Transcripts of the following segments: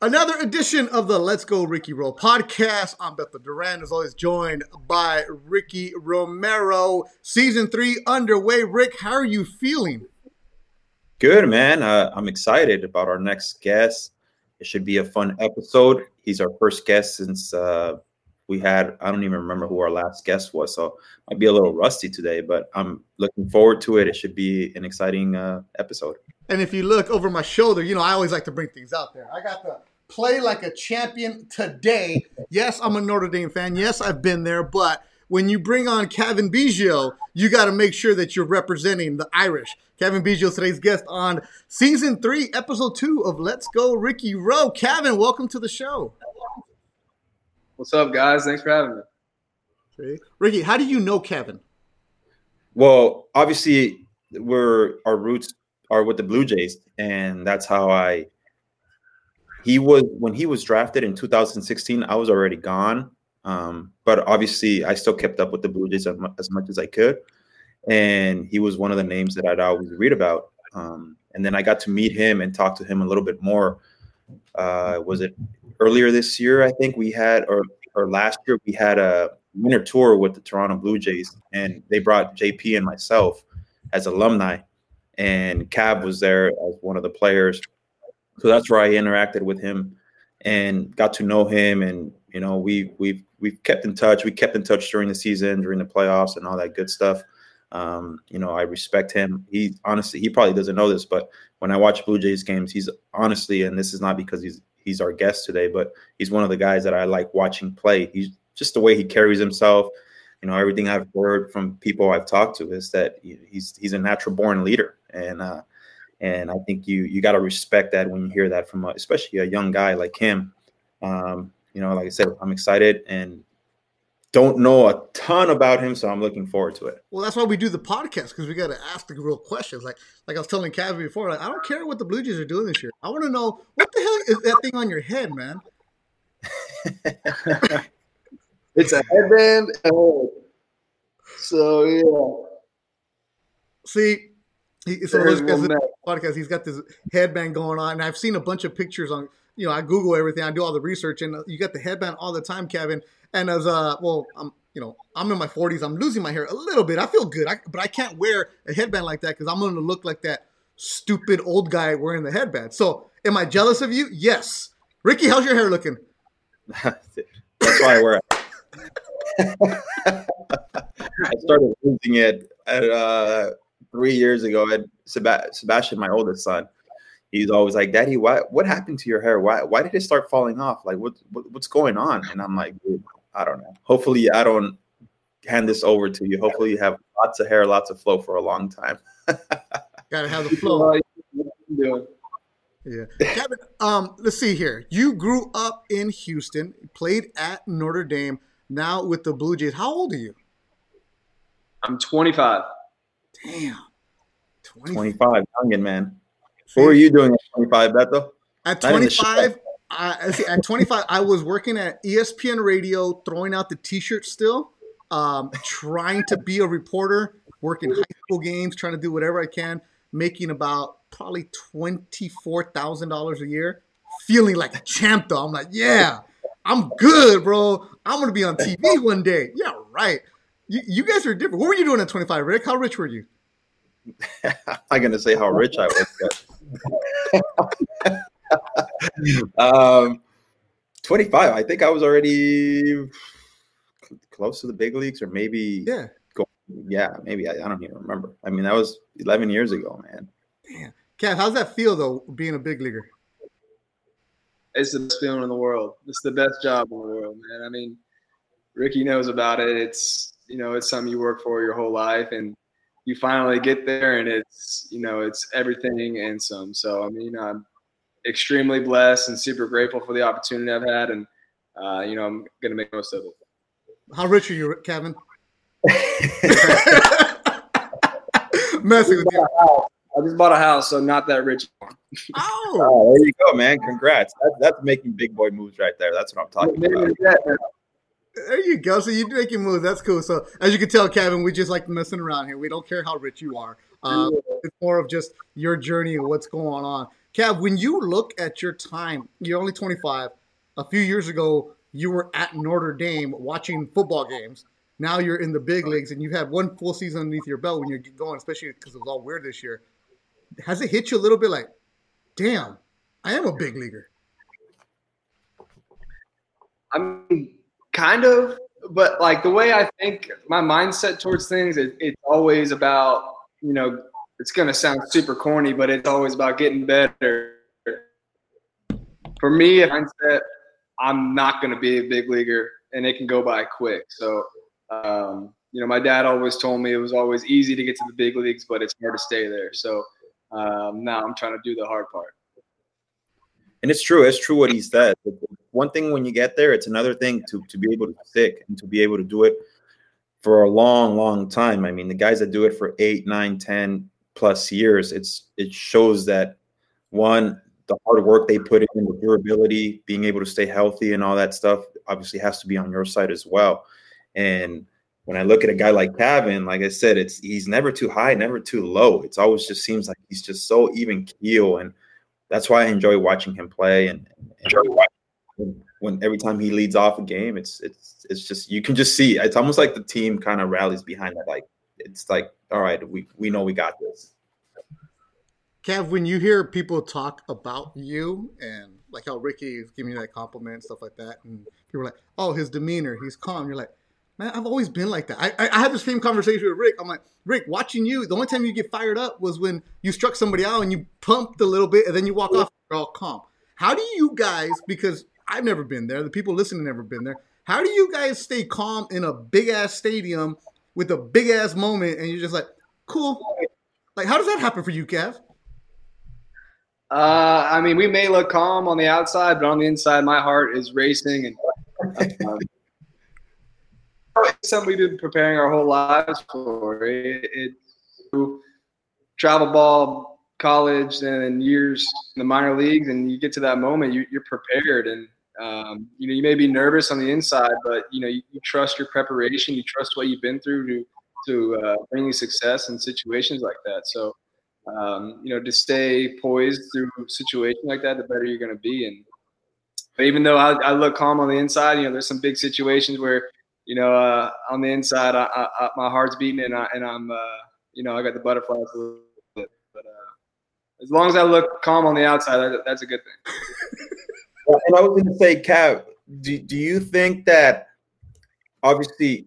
Another edition of the Let's Go Ricky Roll podcast. I'm Beto Duran, as always, joined by Ricky Romero. Season three underway. Rick, how are you feeling? Good, man. Uh, I'm excited about our next guest. It should be a fun episode. He's our first guest since uh, we had, I don't even remember who our last guest was. So might be a little rusty today, but I'm looking forward to it. It should be an exciting uh, episode. And if you look over my shoulder, you know, I always like to bring things out there. I got the play like a champion today. Yes, I'm a Notre Dame fan. Yes, I've been there, but when you bring on Cavan Biggio, you got to make sure that you're representing the Irish. Cavan Biggio, today's guest on season three, episode two of Let's Go Ricky Rowe. Cavan, welcome to the show. What's up, guys? Thanks for having me. Okay. Ricky, how do you know Cavan? Well, obviously, we're our roots are with the Blue Jays, and that's how I he was when he was drafted in 2016 i was already gone. Um, but obviously i still kept up with the blue jays as, much as i could. And he was one of the names that i'd always read about. Um, and then i got to meet him and talk to him a little bit more. Uh, was it earlier this year i think we had or or last year we had a winter tour with the toronto blue jays and they brought jp and myself as alumni. And Cav was there as one of the players so that's where I interacted with him and got to know him. And you know, we we've we've kept in touch. We kept in touch during the season, during the playoffs, and all that good stuff. Um, you know, I respect him. He honestly, he probably doesn't know this, but when I watch Blue Jays games, he's honestly, and this is not because he's he's our guest today, but he's one of the guys that I like watching play. He's just the way he carries himself. You know, everything I've heard from people I've talked to is that he's he's a natural born leader, and uh, and I think you you got to respect that when you hear that from a, especially a young guy like him. Um, you know, like I said, I'm excited and don't know a ton about him, so I'm looking forward to it. Well, that's why we do the podcast because we got to ask the real questions. Like like I was telling Cavan before, like I don't care what the Blue Jays are doing this year. I want to know what the hell is that thing on your head, man? it's a headband. So yeah. See, he, so those guys podcast, he's got this headband going on, and I've seen a bunch of pictures on. You know, I Google everything, I do all the research, and you got the headband all the time, Cavan. And as uh, well, I'm you know, I'm in my 40s, I'm losing my hair a little bit. I feel good, I, but I can't wear a headband like that because I'm going to look like that stupid old guy wearing the headband. So, am I jealous of you? Yes. Ricky, how's your hair looking? That's why I wear it. I started losing it at uh, three years ago, and Sebastian, my oldest son, he's always like, "Daddy, why? What happened to your hair? Why? Why did it start falling off? Like, what, what what's going on?" And I'm like, I don't know. Hopefully, I don't hand this over to you. Hopefully, you have lots of hair, lots of flow for a long time. Gotta have the flow. Yeah, Cavan. Um, let's see here. You grew up in Houston, played at Notre Dame. Now with the Blue Jays. How old are you? I'm 25. Damn. 25, 25 youngin, man. What were you doing at 25, Beto? At 25, I, see, at 25, I was working at ESPN Radio, throwing out the T-shirts still, um, trying to be a reporter, working high school games, trying to do whatever I can, making about probably twenty-four thousand dollars a year, feeling like a champ. Though I'm like, yeah, I'm good, bro. I'm gonna be on TV one day. Yeah, right. You, you guys are different. What were you doing at 25, Rick? How rich were you? I'm not gonna say how rich I was. um, 25. I think I was already close to the big leagues, or maybe yeah, going, yeah, maybe I, I, don't even remember. I mean, that was 11 years ago, man. Damn, Cav, how's that feel though, being a big leaguer? It's the best feeling in the world. It's the best job in the world, man. I mean, Ricky knows about it. It's you know, it's something you work for your whole life, and you finally get there, and it's you know, it's everything and some. So I mean, I'm extremely blessed and super grateful for the opportunity I've had, and uh, you know I'm going to make most of it. How rich are you, Cavan? Messing with you. I just bought a house, so not that rich. Oh, Oh, there you go, man. Congrats. That, that's making big boy moves right there. That's what I'm talking about. There you go. So you're making moves. That's cool. So as you can tell, Cavan, we just like messing around here. We don't care how rich you are. Um, it's more of just your journey and what's going on. Cav, when you look at your time, you're only 25. A few years ago, you were at Notre Dame watching football games. Now you're in the big leagues and you've had one full season underneath your belt when you're going, especially because it was all weird this year. Has it hit you a little bit like, damn, I am a big leaguer? I mean, kind of, but like the way I think, my mindset towards things, it, it's always about, you know, it's going to sound super corny, but it's always about getting better. For me, mindset, I'm not going to be a big leaguer, and it can go by quick. So, um, you know, my dad always told me it was always easy to get to the big leagues, but it's hard to stay there. So um, now I'm trying to do the hard part. And it's true. It's true what he said. One thing when you get there, it's another thing to to be able to stick and to be able to do it for a long, long time. I mean, the guys that do it for eight, nine, ten plus years, it's it shows that one, the hard work they put in, the durability, being able to stay healthy, and all that stuff, obviously has to be on your side as well. And when I look at a guy like Cavan, like I said, it's he's never too high, never too low. It's always just seems like he's just so even keel and that's why I enjoy watching him play and, and enjoy watching when every time he leads off a game, it's it's it's just you can just see it's almost like the team kind of rallies behind that. Like it's like, all right, we we know we got this. Cav, when you hear people talk about you and like how Ricky is giving you that compliment and stuff like that, and people are like, "Oh, his demeanor, he's calm," you're like, "Man, I've always been like that." I, I, I had the same conversation with Rick. I'm like, Rick, watching you, the only time you get fired up was when you struck somebody out and you pumped a little bit, and then you walk off, you're all calm. How do you guys? Because I've never been there. The people listening never been there. How do you guys stay calm in a big ass stadium with a big ass moment, and you're just like, cool? Like, how does that happen for you, Cav? Uh, I mean, we may look calm on the outside, but on the inside, my heart is racing, and um, something we've been preparing our whole lives for. It, it travel ball, college, and years in the minor leagues, and you get to that moment, you, you're prepared, and um, you know you may be nervous on the inside, but you know you, you, trust your preparation, you trust what you've been through to to uh, bring you success in situations like that. So um, you know, to stay poised through a situation like that, the better you're going to be. And but even though I, I, look calm on the inside, you know, there's some big situations where, you know, uh, on the inside, I, I, my heart's beating and, I, and I'm, uh, you know, I got the butterflies a little bit. But uh, as long as I look calm on the outside, that, that's a good thing. and I was going to say, Cav, do, do you think that obviously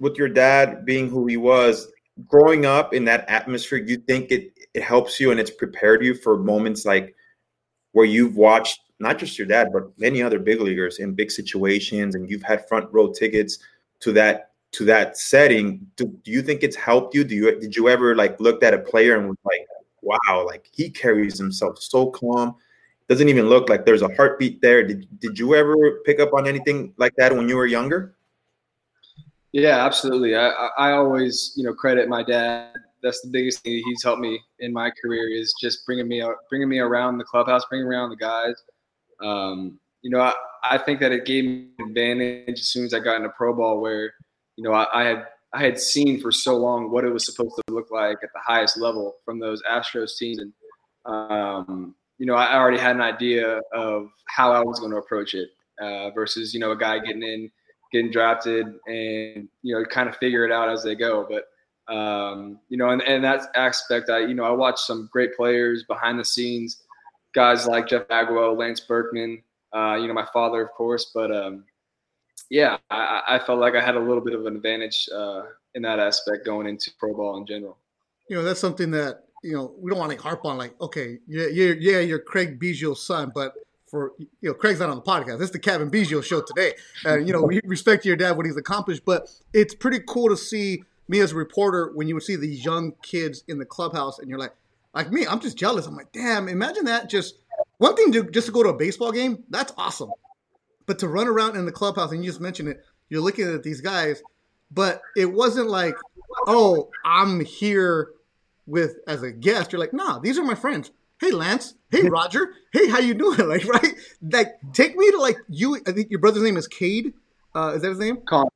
with your dad being who he was, growing up in that atmosphere, you think it it helps you and it's prepared you for moments like where you've watched not just your dad but many other big leaguers in big situations and you've had front row tickets to that to that setting? Do, do you think it's helped you? Do you did you ever like looked at a player and was like wow like he carries himself so calm doesn't even look like there's a heartbeat there did, did you ever pick up on anything like that when you were younger yeah, absolutely. I, I always, you know, credit my dad. That's the biggest thing he's helped me in my career is just bringing me bringing me around the clubhouse, bringing around the guys. Um, you know, I, I think that it gave me an advantage as soon as I got into pro ball, where you know I, I had I had seen for so long what it was supposed to look like at the highest level from those Astros teams, and um, you know I already had an idea of how I was going to approach it uh, versus you know a guy getting in getting drafted and you know kind of figure it out as they go. But um, you know and, and that aspect i you know i watched some great players behind the scenes guys like jeff bagwell lance berkman uh, you know my father of course. But um, yeah I, I, felt like i had a little bit of an advantage uh, in that aspect going into pro ball in general. You know that's something that you know we don't want to harp on like okay yeah yeah yeah you're craig biggio's son but for you know Craig's not on the podcast. This is the Cavan Biggio show today, and you know we respect your dad what he's accomplished, but it's pretty cool to see me as a reporter when you would see these young kids in the clubhouse, and you're like, Like me, I'm just jealous. I'm like, damn, imagine that. Just one thing to just to go to a baseball game, that's awesome. But to run around in the clubhouse and you just mentioned it, you're looking at these guys, but it wasn't like, oh, I'm here with as a guest. You're like, nah, these are my friends. Hey Lance. Hey Roger. Hey, how you doing? Like, right? Like, take me to like you. I think your brother's name is Cade. Uh, is that his name? Connor.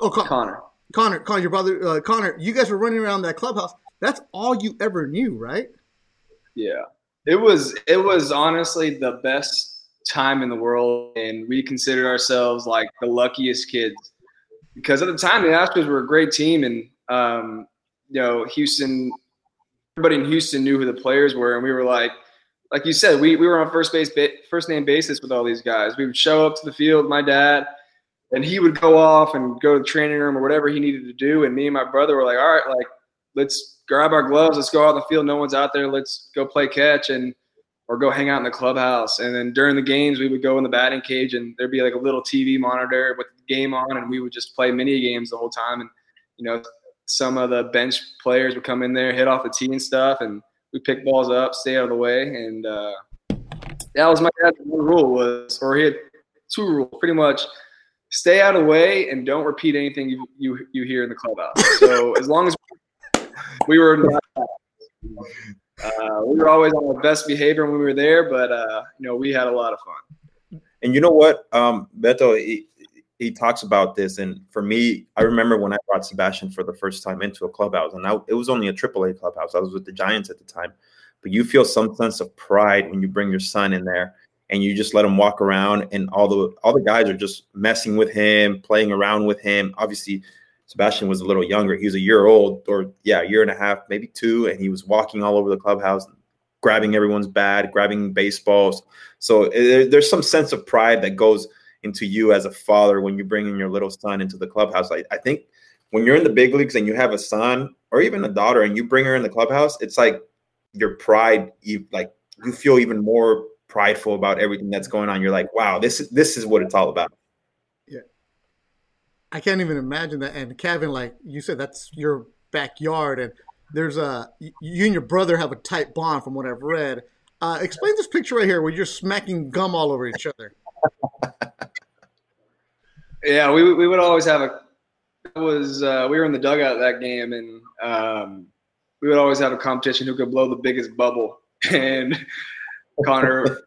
Oh, Con- Connor. Connor. Connor, your brother. Uh, Connor. You guys were running around that clubhouse. That's all you ever knew, right? Yeah. It was it was honestly the best time in the world and we considered ourselves like the luckiest kids. Because at the time the Astros were a great team and um, you know, Houston everybody in Houston knew who the players were and we were like like you said, we, we were on first base first name basis with all these guys. We would show up to the field, my dad, and he would go off and go to the training room or whatever he needed to do. And me and my brother were like, all right, like let's grab our gloves, let's go out on the field. No one's out there. Let's go play catch and or go hang out in the clubhouse. And then during the games, we would go in the batting cage and there'd be like a little TV monitor with the game on, and we would just play mini games the whole time. And you know, some of the bench players would come in there, hit off the tee and stuff, and we pick balls up, stay out of the way. And uh, that was my dad's rule was, or he had two rules, pretty much. Stay out of the way and don't repeat anything you, you, you hear in the clubhouse. So as long as we were not, uh, we were always on our best behavior when we were there, but uh, you know we had a lot of fun. And you know what, um, Beto, he, talks about this, and for me, I remember when I brought Sebastian for the first time into a clubhouse, and I, it was only a AAA clubhouse. I was with the Giants at the time, but you feel some sense of pride when you bring your son in there and you just let him walk around, and all the all the guys are just messing with him, playing around with him. Obviously, Sebastian was a little younger. He was a year old, or yeah, a year and a half, maybe two, and he was walking all over the clubhouse, grabbing everyone's bat, grabbing baseballs. So it, there's some sense of pride that goes into you as a father when you bring in your little son into the clubhouse. I, I think when you're in the big leagues and you have a son or even a daughter and you bring her in the clubhouse, it's like your pride, you, like you feel even more prideful about everything that's going on. You're like, wow, this is this is what it's all about. Yeah. I can't even imagine that. And Cavan, like you said, that's your backyard, and there's a you and your brother have a tight bond, from what I've read. Uh, explain this picture right here, where you're smacking gum all over each other. yeah, we we would always have a. It was uh, we were in the dugout that game, and um, we would always have a competition who could blow the biggest bubble. And Connor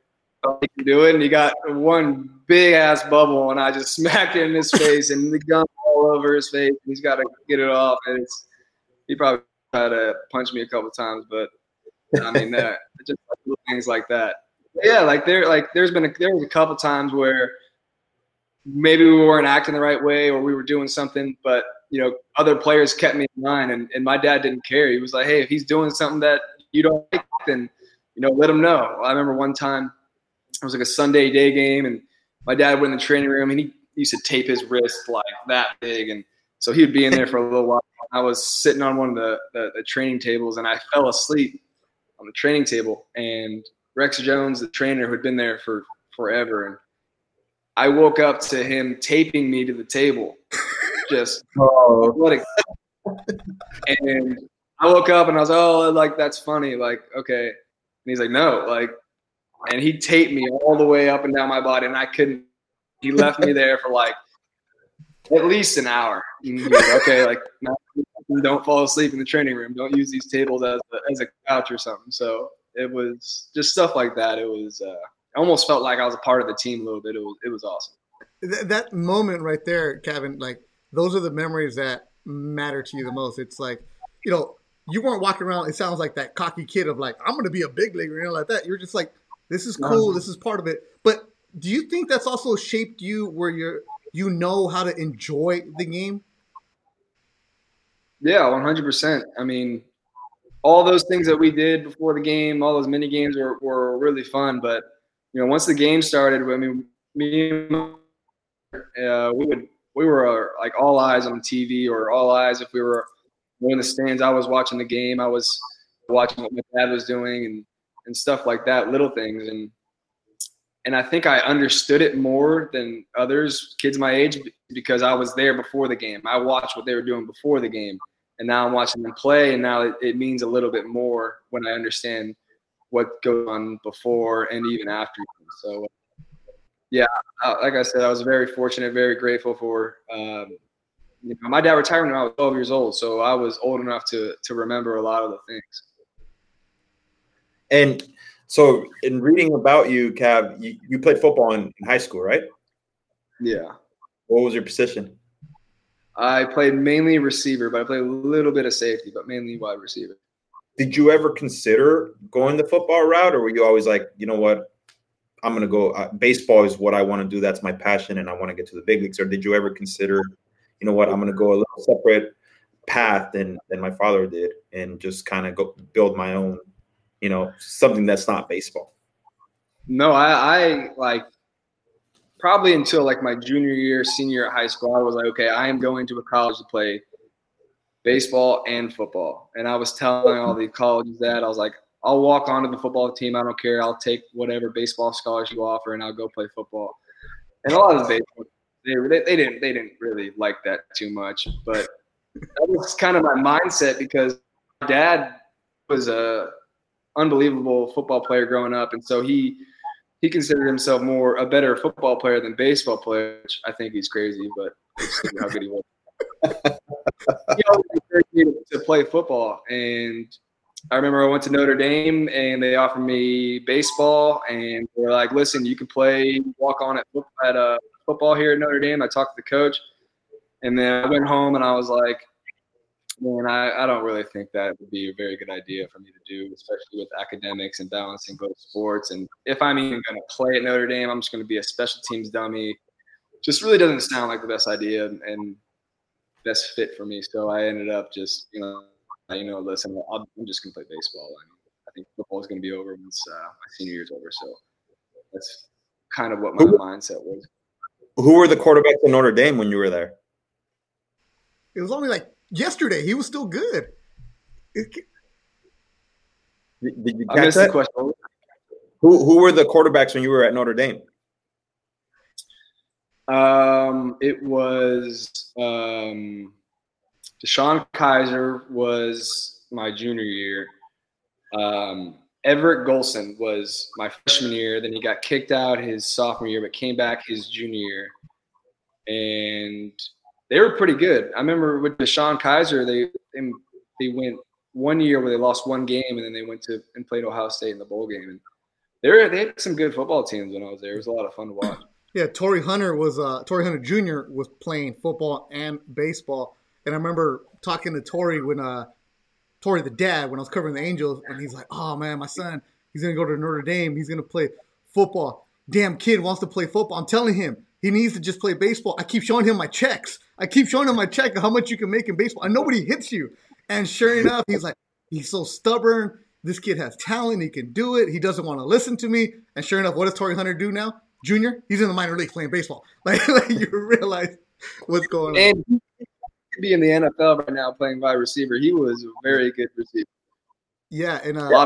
he can do it. And he got one big ass bubble, and I just smacked it in his face, and the gum all over his face. He's got to get it off, and it's he probably tried to punch me a couple times, but I mean that just things like that. yeah, like there, like there's been a, there was a couple times where maybe we weren't acting the right way or we were doing something, but you know, other players kept me in line, and, and my dad didn't care. He was like, "Hey, if he's doing something that you don't like, then you know, let him know." I remember one time it was like a Sunday day game, and my dad went in the training room, and he used to tape his wrist like that big, and so he would be in there for a little while. I was sitting on one of the, the, the training tables, and I fell asleep on the training table, and Rex Jones, the trainer who had been there for forever, and I woke up to him taping me to the table, just oh. and I woke up and I was, oh, like that's funny, like okay. And he's like, no, like and he taped me all the way up and down my body, and I couldn't. He left me there for like at least an hour. Like, okay, like don't fall asleep in the training room. Don't use these tables as a, as a couch or something. So it was just stuff like that. It was uh, I almost felt like I was a part of the team a little bit. It was it was awesome. That moment right there, Cavan, like those are the memories that matter to you the most. It's like, you know, you weren't walking around. It sounds like that cocky kid of like, I'm going to be a big leaguer, you know, like that. You're just like, this is cool. Uh-huh. This is part of it. But do you think that's also shaped you where you're you know how to enjoy the game? Yeah, one hundred percent. I mean, all those things that we did before the game, all those mini games were, were really fun. But you know, once the game started, I mean, me, uh, we would we were uh, like all eyes on TV or all eyes if we were in the stands. I was watching the game. I was watching what my dad was doing, and and stuff like that, little things. And and I think I understood it more than others, kids my age, because I was there before the game. I watched what they were doing before the game. and now I'm watching them play, and now it, it means a little bit more when I understand what goes on before and even after. So, yeah, like I said, I was very fortunate, very grateful for. Um, you know, my dad retired when I was 12 years old, so I was old enough to to remember a lot of the things. And so, in reading about you, Cav, you, you played football in, in high school, right? Yeah. What was your position? I played mainly receiver, but I played a little bit of safety, but mainly wide receiver. Did you ever consider going the football route, or were you always like, you know what, I'm going to go? Uh, baseball is what I want to do. That's my passion, and I want to get to the big leagues. Or did you ever consider, you know what, I'm going to go a little separate path than than my father did, and just kind of go build my own, you know, something that's not baseball? No, I, I like probably until like my junior year, senior at high school, I was like, okay, I am going to a college to play baseball and football. And I was telling all the colleges that I was like, I'll walk onto the football team. I don't care. I'll take whatever baseball scholarship you offer, and I'll go play football. And a lot of the baseball, they, they, didn't they didn't really like that too much. But that was kind of my mindset because my dad was a unbelievable football player growing up, and so he he considered himself more a better football player than baseball player, which I think he's crazy, but how good he was. to play football, and I remember I went to Notre Dame and they offered me baseball, and they're like, "Listen, you can play walk on at at uh, football here at Notre Dame." I talked to the coach, and then I went home and I was like, man, I, I don't really think that would be a very good idea for me to do, especially with academics and balancing both sports. And if I'm even going to play at Notre Dame, I'm just going to be a special teams dummy. Just really doesn't sound like the best idea and best fit for me. So I ended up just, you know, you know, listen, i am just going to play baseball. I, mean, I think football is going to be over once uh, my senior year is over. So that's kind of what my who, mindset was. Who were the quarterbacks in Notre Dame when you were there? It was only like yesterday. He was still good. It, did, did you catch that? question. Who who were the quarterbacks when you were at Notre Dame? Um, it was um, DeShone Kizer was my junior year. Um, Everett Golson was my freshman year. Then he got kicked out his sophomore year, but came back his junior year. And they were pretty good. I remember with DeShone Kizer, they they went one year where they lost one game, and then they went to and played Ohio State in the bowl game. And they were, they had some good football teams when I was there. It was a lot of fun to watch. Yeah, Torii Hunter was uh, Torii Hunter Jr. was playing football and baseball, and I remember talking to Torii when uh, Torii the dad when I was covering the Angels, and he's like, "Oh man, my son, he's gonna go to Notre Dame. He's gonna play football. Damn kid wants to play football. I'm telling him he needs to just play baseball. I keep showing him my checks. I keep showing him my check of how much you can make in baseball, and nobody hits you. And sure enough, he's like, he's so stubborn. This kid has talent. He can do it. He doesn't want to listen to me. And sure enough, what does Torii Hunter do now? Junior, he's in the minor league playing baseball. Like, like you realize what's going on. And he be in the NFL right now playing wide receiver. He was a very good receiver. Yeah, and uh,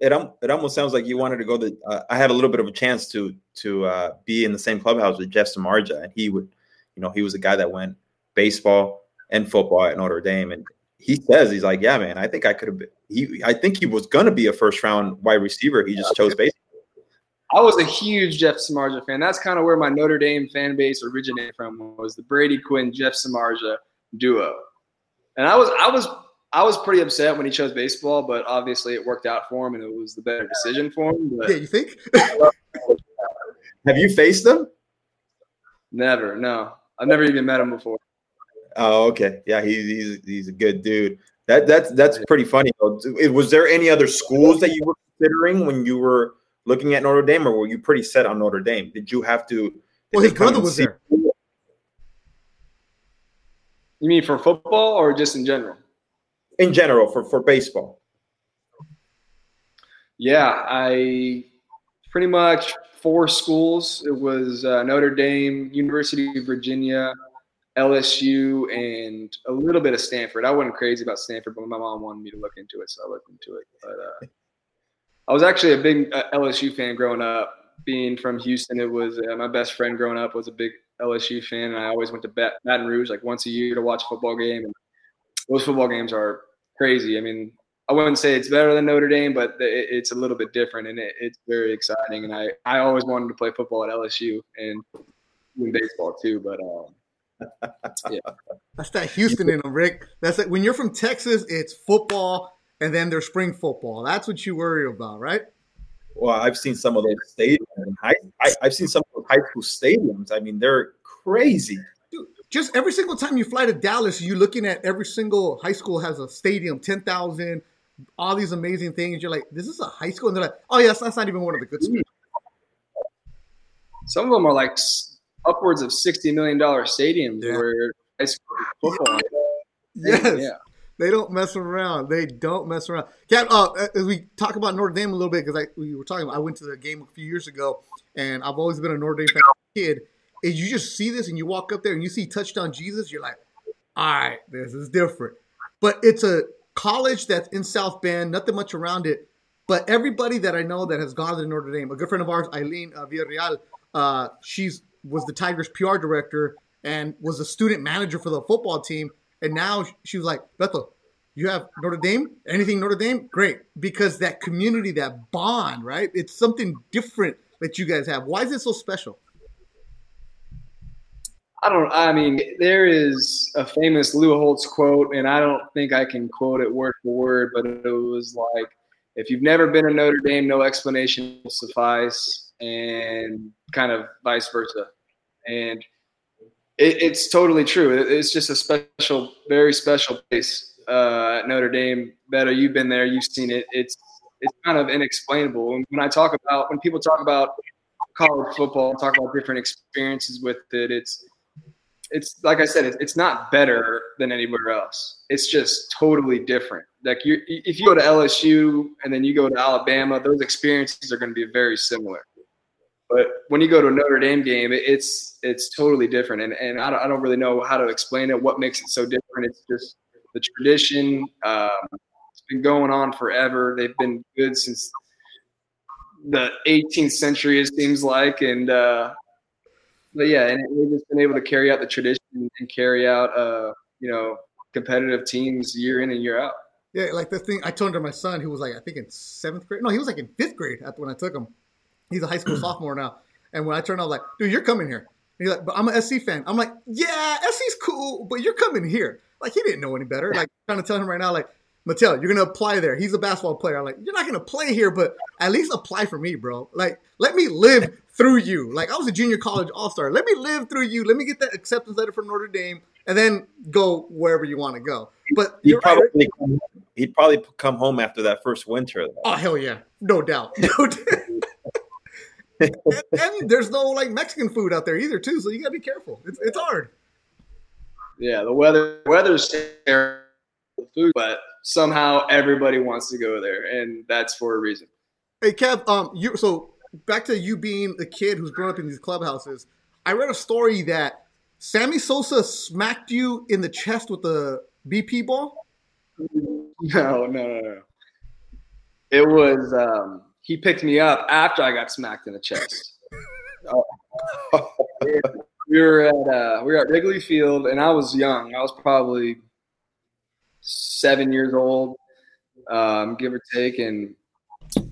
it it almost sounds like you wanted to go. The uh, I had a little bit of a chance to to uh, be in the same clubhouse with Jeff Samardzija, and he would, you know, he was a guy that went baseball and football at Notre Dame, and he says he's like, yeah, man, I think I could have been. He, I think he was gonna be a first round wide receiver. He just chose baseball. I was a huge Jeff Samardzija fan. That's kind of where my Notre Dame fan base originated from. Was the Brady Quinn Jeff Samardzija duo, and I was I was I was pretty upset when he chose baseball, but obviously it worked out for him and it was the better decision for him. But yeah, you think? Have you faced him? Never. No, I've never even met him before. Oh, okay. Yeah, he's he's he's a good dude. That that's that's pretty funny. Was there any other schools that you were considering when you were looking at Notre Dame, or were you pretty set on Notre Dame? Did you have to? Well, his brother was there. You mean for football or just in general? in general for for baseball? Yeah, I pretty much four schools. It was uh, Notre Dame, University of Virginia, LSU, and a little bit of Stanford. I wasn't crazy about Stanford, but my mom wanted me to look into it, so I looked into it. But uh, I was actually a big uh, LSU fan growing up. Being from Houston, it was uh, my best friend growing up was a big LSU fan, and I always went to Baton Rouge like once a year to watch a football game. And those football games are crazy. I mean, I wouldn't say it's better than Notre Dame, but it, it's a little bit different, and it, it's very exciting. And I, I always wanted to play football at LSU and in baseball too, but um, yeah. That's that Houston in them, Rick. That's like when you're from Texas, it's football, and then there's spring football. That's what you worry about, right? Well, I've seen some of those stadiums. I, I, I've seen some of those high school stadiums. I mean, they're crazy. Dude, just every single time you fly to Dallas, you're looking at every single high school has a stadium, ten thousand, all these amazing things. You're like, this is a high school, and they're like, oh yes, that's not even one of the good mm-hmm. schools. Some of them are like upwards of sixty million dollar stadiums yeah. where high school football. Yes. Yeah. They don't mess around. They don't mess around. Cav, uh, as we talk about Notre Dame a little bit, because we were talking. About, I went to the game a few years ago, and I've always been a Notre Dame fan kid. Is you just see this and you walk up there and you see touchdown Jesus, you're like, all right, this is different. But it's a college that's in South Bend, nothing much around it. But everybody that I know that has gone to Notre Dame, a good friend of ours, Eileen uh, Villarreal, uh, she's was the Tigers PR director and was a student manager for the football team. And now she was like, Bethel, you have Notre Dame? Anything Notre Dame? Great. Because that community, that bond, right? It's something different that you guys have. Why is it so special? I don't. I mean, there is a famous Lou Holtz quote, and I don't think I can quote it word for word, but it was like, "If you've never been to Notre Dame, no explanation will suffice," and kind of vice versa. And it, it's totally true. It's just a special, very special place uh, at Notre Dame. Better, you've been there, you've seen it. It's it's kind of inexplainable. And when I talk about when people talk about college football, talk about different experiences with it, it's it's like I said, it's, it's not better than anywhere else. It's just totally different. Like you, if you go to LSU and then you go to Alabama, those experiences are going to be very similar. But when you go to a Notre Dame game, it's it's totally different, and and I don't, I don't really know how to explain it. What makes it so different? It's just the tradition. Um, it's been going on forever. They've been good since the 18th century, it seems like, and uh, but yeah, and they've just been able to carry out the tradition and carry out, uh, you know, competitive teams year in and year out. Yeah, like the thing I told to my son, who was like I think in seventh grade. No, he was like in fifth grade when I took him He's a high school sophomore now. And when I turned, I was like, dude, you're coming here. And he's like, but I'm an SC fan. I'm like, yeah, SC's cool, but you're coming here. Like, he didn't know any better. Like, trying to tell him right now, like, Mattel, you're going to apply there. He's a basketball player. I'm like, you're not going to play here, but at least apply for me, bro. Like, let me live through you. Like, I was a junior college all star. Let me live through you. Let me get that acceptance letter from Notre Dame and then go wherever you want to go. But he'd probably, right. come, he'd probably come home after that first winter. Though. Oh, hell yeah. No doubt. No doubt and, and, there's no like Mexican food out there either, too. So you gotta be careful. It's it's hard. Yeah, the weather weather's terrible, food, but somehow everybody wants to go there, and that's for a reason. Hey, Cav. Um, you so back to you being the kid who's grown up in these clubhouses. I read a story that Sammy Sosa smacked you in the chest with the BP ball. No, no, no, no. It was um, he picked me up after I got smacked in the chest. we were at uh, we were at Wrigley Field, and I was young. I was probably seven years old, um, give or take. And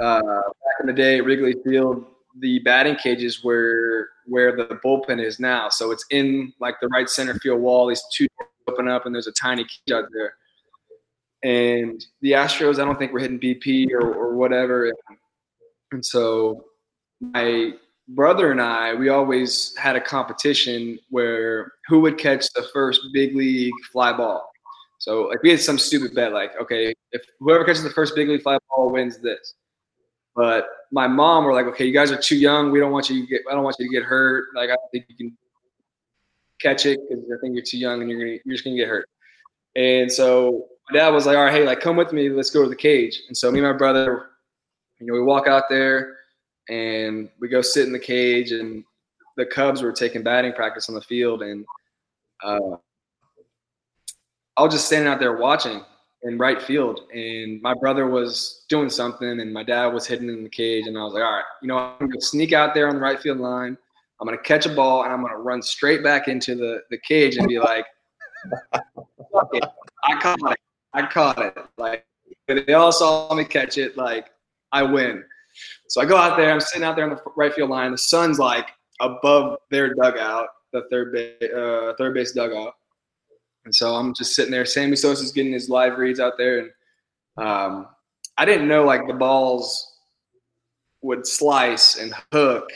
uh, back in the day, at Wrigley Field, the batting cages were where the bullpen is now. So it's in like the right center field wall. These two open up, and there's a tiny cage out there. And the Astros, I don't think we're hitting BP or, or whatever. And and so my brother and I, we always had a competition where who would catch the first big league fly ball. So like we had some stupid bet, like, okay, if whoever catches the first big league fly ball wins this. But my mom were like, okay, you guys are too young. We don't want you to get, I don't want you to get hurt. Like, I think you can catch it because I think you're too young and you're gonna, you're just gonna get hurt. And so my dad was like, all right, hey, like, come with me. Let's go to the cage. And so me and my brother you know, we walk out there and we go sit in the cage, and the Cubs were taking batting practice on the field, and uh, I was just standing out there watching in right field, and my brother was doing something, and my dad was hidden in the cage, and I was like, all right, you know, I'm gonna sneak out there on the right field line. I'm gonna catch a ball, and I'm gonna run straight back into the the cage and be like, I caught it. I caught it. Like they all saw me catch it. Like I win. So I go out there. I'm sitting out there on the right field line. The sun's like above their dugout, the third base, uh, third base dugout. And so I'm just sitting there. Sammy Sosa's getting his live reads out there, and um, I didn't know like the balls would slice and hook.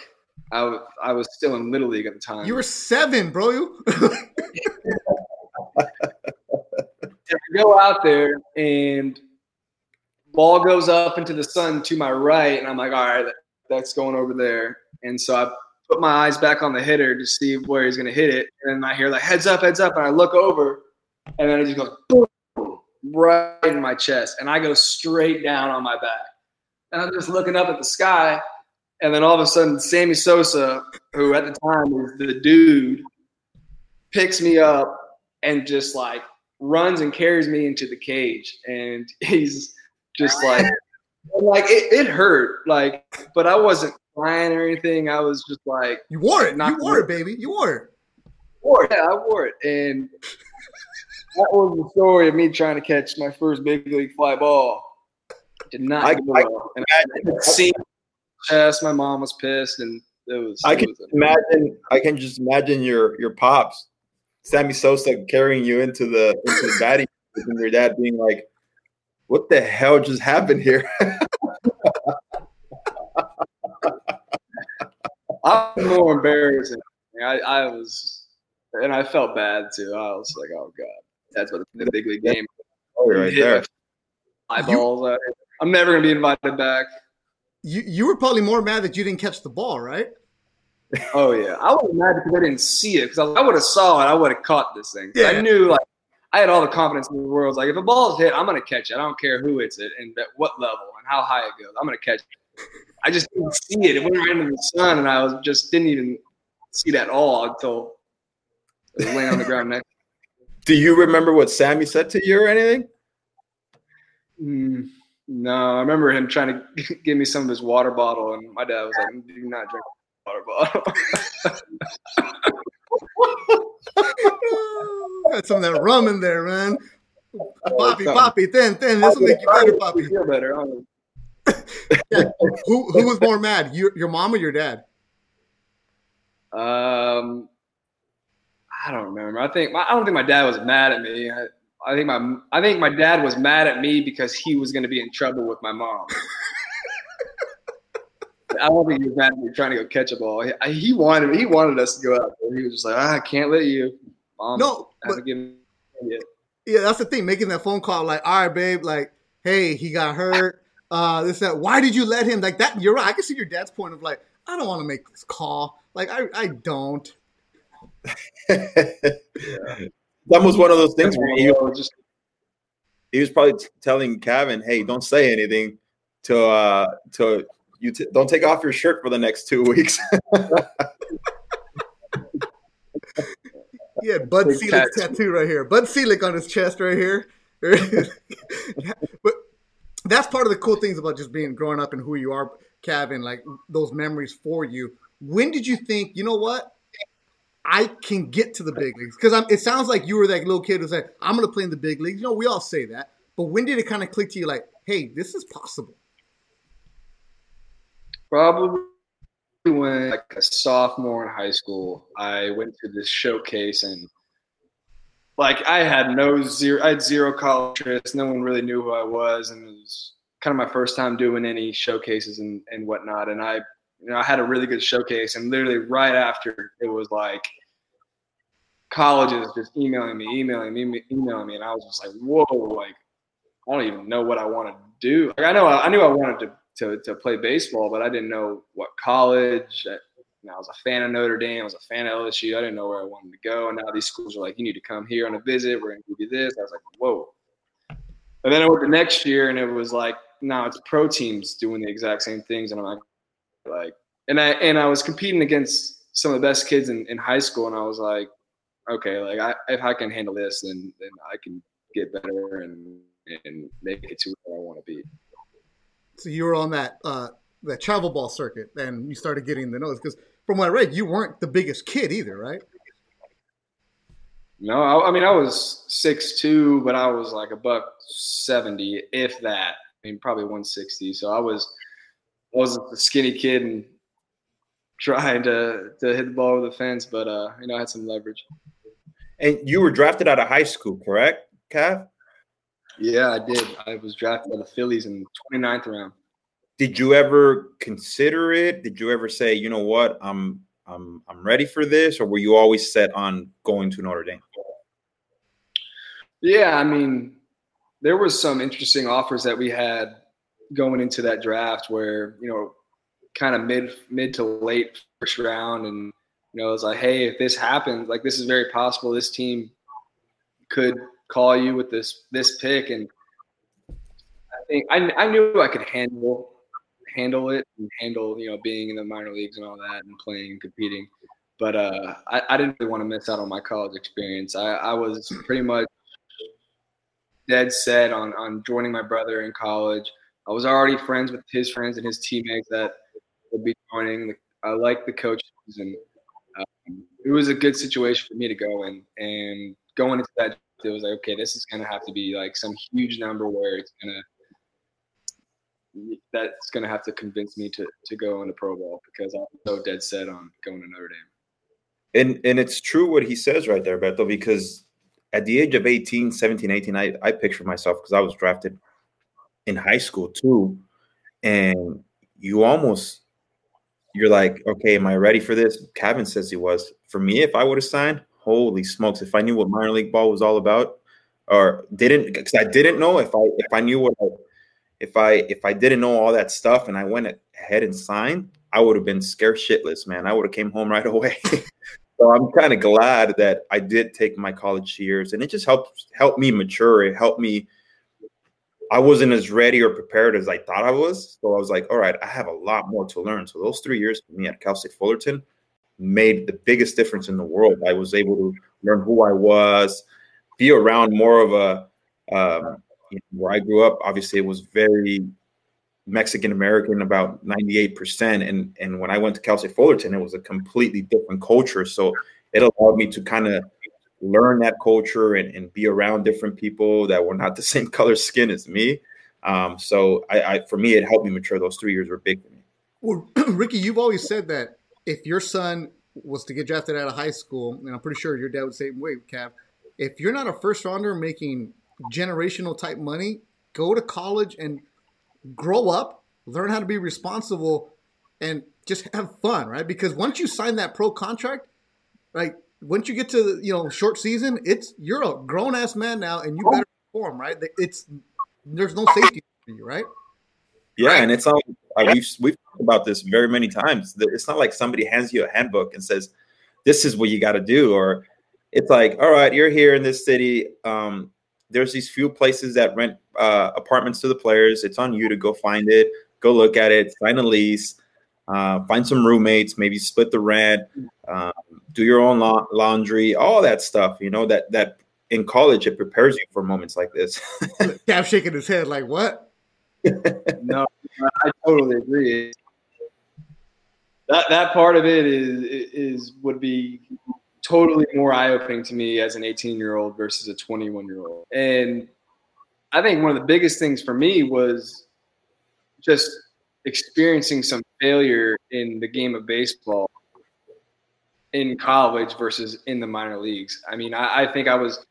I, w- I was still in little league at the time. You were seven, bro. You. go out there and ball goes up into the sun to my right, and I'm like, all right, that's going over there. And so I put my eyes back on the hitter to see where he's going to hit it, and I hear like heads up, heads up, and I look over, and then it just goes boom, right in my chest, and I go straight down on my back, and I'm just looking up at the sky, and then all of a sudden, Sammy Sosa, who at the time was the dude, picks me up and just like runs and carries me into the cage, and he's just like, like it, it hurt, like, but I wasn't crying or anything. I was just like, you wore it, not you wore it, baby, you wore it. Wore it, yeah, I wore it, and that was the story of me trying to catch my first big league fly ball. Did not I, go well. And I, I see chest. My mom was pissed, and it was. I it can was imagine. I can just imagine your your pops, Sammy Sosa, carrying you into the into the batting, and your dad being like, "What the hell just happened here?" I'm more embarrassed. I, I was, and I felt bad too. I was like, "Oh God, that's what the big league game." Oh, right there. Eyeballs. You, I'm never gonna be invited back. You you were probably more mad that you didn't catch the ball, right? Oh yeah, I was mad because I didn't see it. Because I, I would have saw it, I would have caught this thing. Yeah. I knew like I had all the confidence in the world. Like if a ball's hit, I'm gonna catch it. I don't care who hits it and at what level and how high it goes. I'm gonna catch it. I just didn't see it. It went right into the sun, and I was just didn't even see that all until it was laying on the ground next. Do you remember what Sammy said to you or anything? Mm, no, I remember him trying to give me some of his water bottle, and my dad was like, "Do not drink water bottle." Got some of that rum in there, man. Poppy, Poppy, thin, thin. This will make you better, Poppy. Feel better. yeah. Who who was more mad, your your mom or your dad? Um, I don't remember. I think my, I don't think my dad was mad at me. I, I think my I think my dad was mad at me because he was going to be in trouble with my mom. I don't think he was mad at me trying to go catch a ball. He, he wanted he wanted us to go out there. He was just like, ah, I can't let you. Mom, no, but, yeah, that's the thing. Making that phone call, like, all right, babe, like, hey, he got hurt. Uh, this that. Why did you let him? Like that. You're right. I can see your dad's point of like, I don't want to make this call. Like, I I don't. yeah. That was one of those things where he was just he was probably t- telling Cavan, "Hey, don't say anything to uh to you. T- don't take off your shirt for the next two weeks." yeah, Bud Selig tattoo right here. Bud Selig on his chest right here. but that's part of the cool things about just being growing up and who you are, Cavan. Like those memories for you. When did you think, you know what? I can get to the big leagues because it sounds like you were that little kid who said, "I'm going to play in the big leagues." You know, we all say that, but when did it kind of click to you, like, "Hey, this is possible"? Probably when like a sophomore in high school, I went to this showcase and like I had no zero, I had zero college interest. No one really knew who I was, and it was kind of my first time doing any showcases and, and whatnot. And I you know, I had a really good showcase, and literally right after it was like colleges just emailing me, emailing me, emailing me, and I was just like, whoa, like I don't even know what I want to do. Like I know I knew I wanted to to, to play baseball, but I didn't know what college. I, I was a fan of Notre Dame. I was a fan of LSU. I didn't know where I wanted to go. And now these schools are like, you need to come here on a visit. We're going to give you this. I was like, whoa. And then I went the next year, and it was like, now it's pro teams doing the exact same things. And I'm like, like, and I and I was competing against some of the best kids in, in high school, and I was like, okay, like I, if I can handle this, then then I can get better and and make it to where I want to be. So you were on that uh, that travel ball circuit, and you started getting the nose because from what I read, you weren't the biggest kid either, right? No, I, I mean I was six two, but I was like a buck seventy, if that. I mean probably one sixty. So I was I was a skinny kid and trying to to hit the ball over the fence, but uh, you know I had some leverage. And you were drafted out of high school, correct, Cav? Yeah, I did. I was drafted by the Phillies in the 29th round. Did you ever consider it? Did you ever say, you know what, I'm I'm I'm ready for this, or were you always set on going to Notre Dame? Yeah, I mean, there was some interesting offers that we had going into that draft where you know, kind of mid mid to late first round, and you know, it was like, hey, if this happens, like this is very possible. This team could call you with this this pick, and I think I, I knew I could handle handle it and handle you know being in the minor leagues and all that and playing and competing. But uh, I, I didn't really want to miss out on my college experience. I, I was pretty much dead set on on joining my brother in college. I was already friends with his friends and his teammates that would be joining. I liked the coaches, and um, it was a good situation for me to go in. And going into that, it was like, okay, this is gonna have to be like some huge number where it's gonna that's gonna have to convince me to to go into pro ball because I'm so dead set on going to Notre Dame. And and it's true what he says right there, Beto, because at the age of 18, 17, 18, I, I picture myself because I was drafted in high school too. And you almost you're like, okay, am I ready for this? Cavan says he was. For me, if I would have signed, holy smokes, if I knew what minor league ball was all about, or didn't because I didn't know if I if I knew what I, if I if I didn't know all that stuff and I went ahead and signed, I would have been scared shitless, man. I would have came home right away. so I'm kind of glad that I did take my college years, and it just helped helped me mature. It helped me. I wasn't as ready or prepared as I thought I was, so I was like, "All right, I have a lot more to learn." So those three years for me at Cal State Fullerton made the biggest difference in the world. I was able to learn who I was, be around more of a um, you know, where I grew up. Obviously, it was very Mexican American, about 98%. And and when I went to Cal State Fullerton, it was a completely different culture. So it allowed me to kind of learn that culture and, and be around different people that were not the same color skin as me. Um, so I, I, for me, it helped me mature. Those three years were big for me. Well, Ricky, you've always said that if your son was to get drafted out of high school, and I'm pretty sure your dad would say, "Wait, Cav, if you're not a first rounder making generational type money, go to college and grow up, learn how to be responsible, and just have fun, right? Because once you sign that pro contract, right? Once you get to the, you know short season, it's you're a grown ass man now, and you better perform, right? It's there's no safety for you, right? Yeah, and it's um, not. we've we've talked about this very many times. It's not like somebody hands you a handbook and says, "This is what you got to do," or it's like, "All right, you're here in this city. Um, there's these few places that rent uh, apartments to the players. It's on you to go find it, go look at it, sign a lease, uh, find some roommates, maybe split the rent, um, do your own la- laundry, all that stuff. You know that that in college it prepares you for moments like this. Cav shaking his head like what? no, I totally agree. That that part of it is is would be totally more eye opening to me as an 18 year old versus a 21 year old. And I think one of the biggest things for me was just experiencing some failure in the game of baseball in college versus in the minor leagues. I mean, I, I think I was,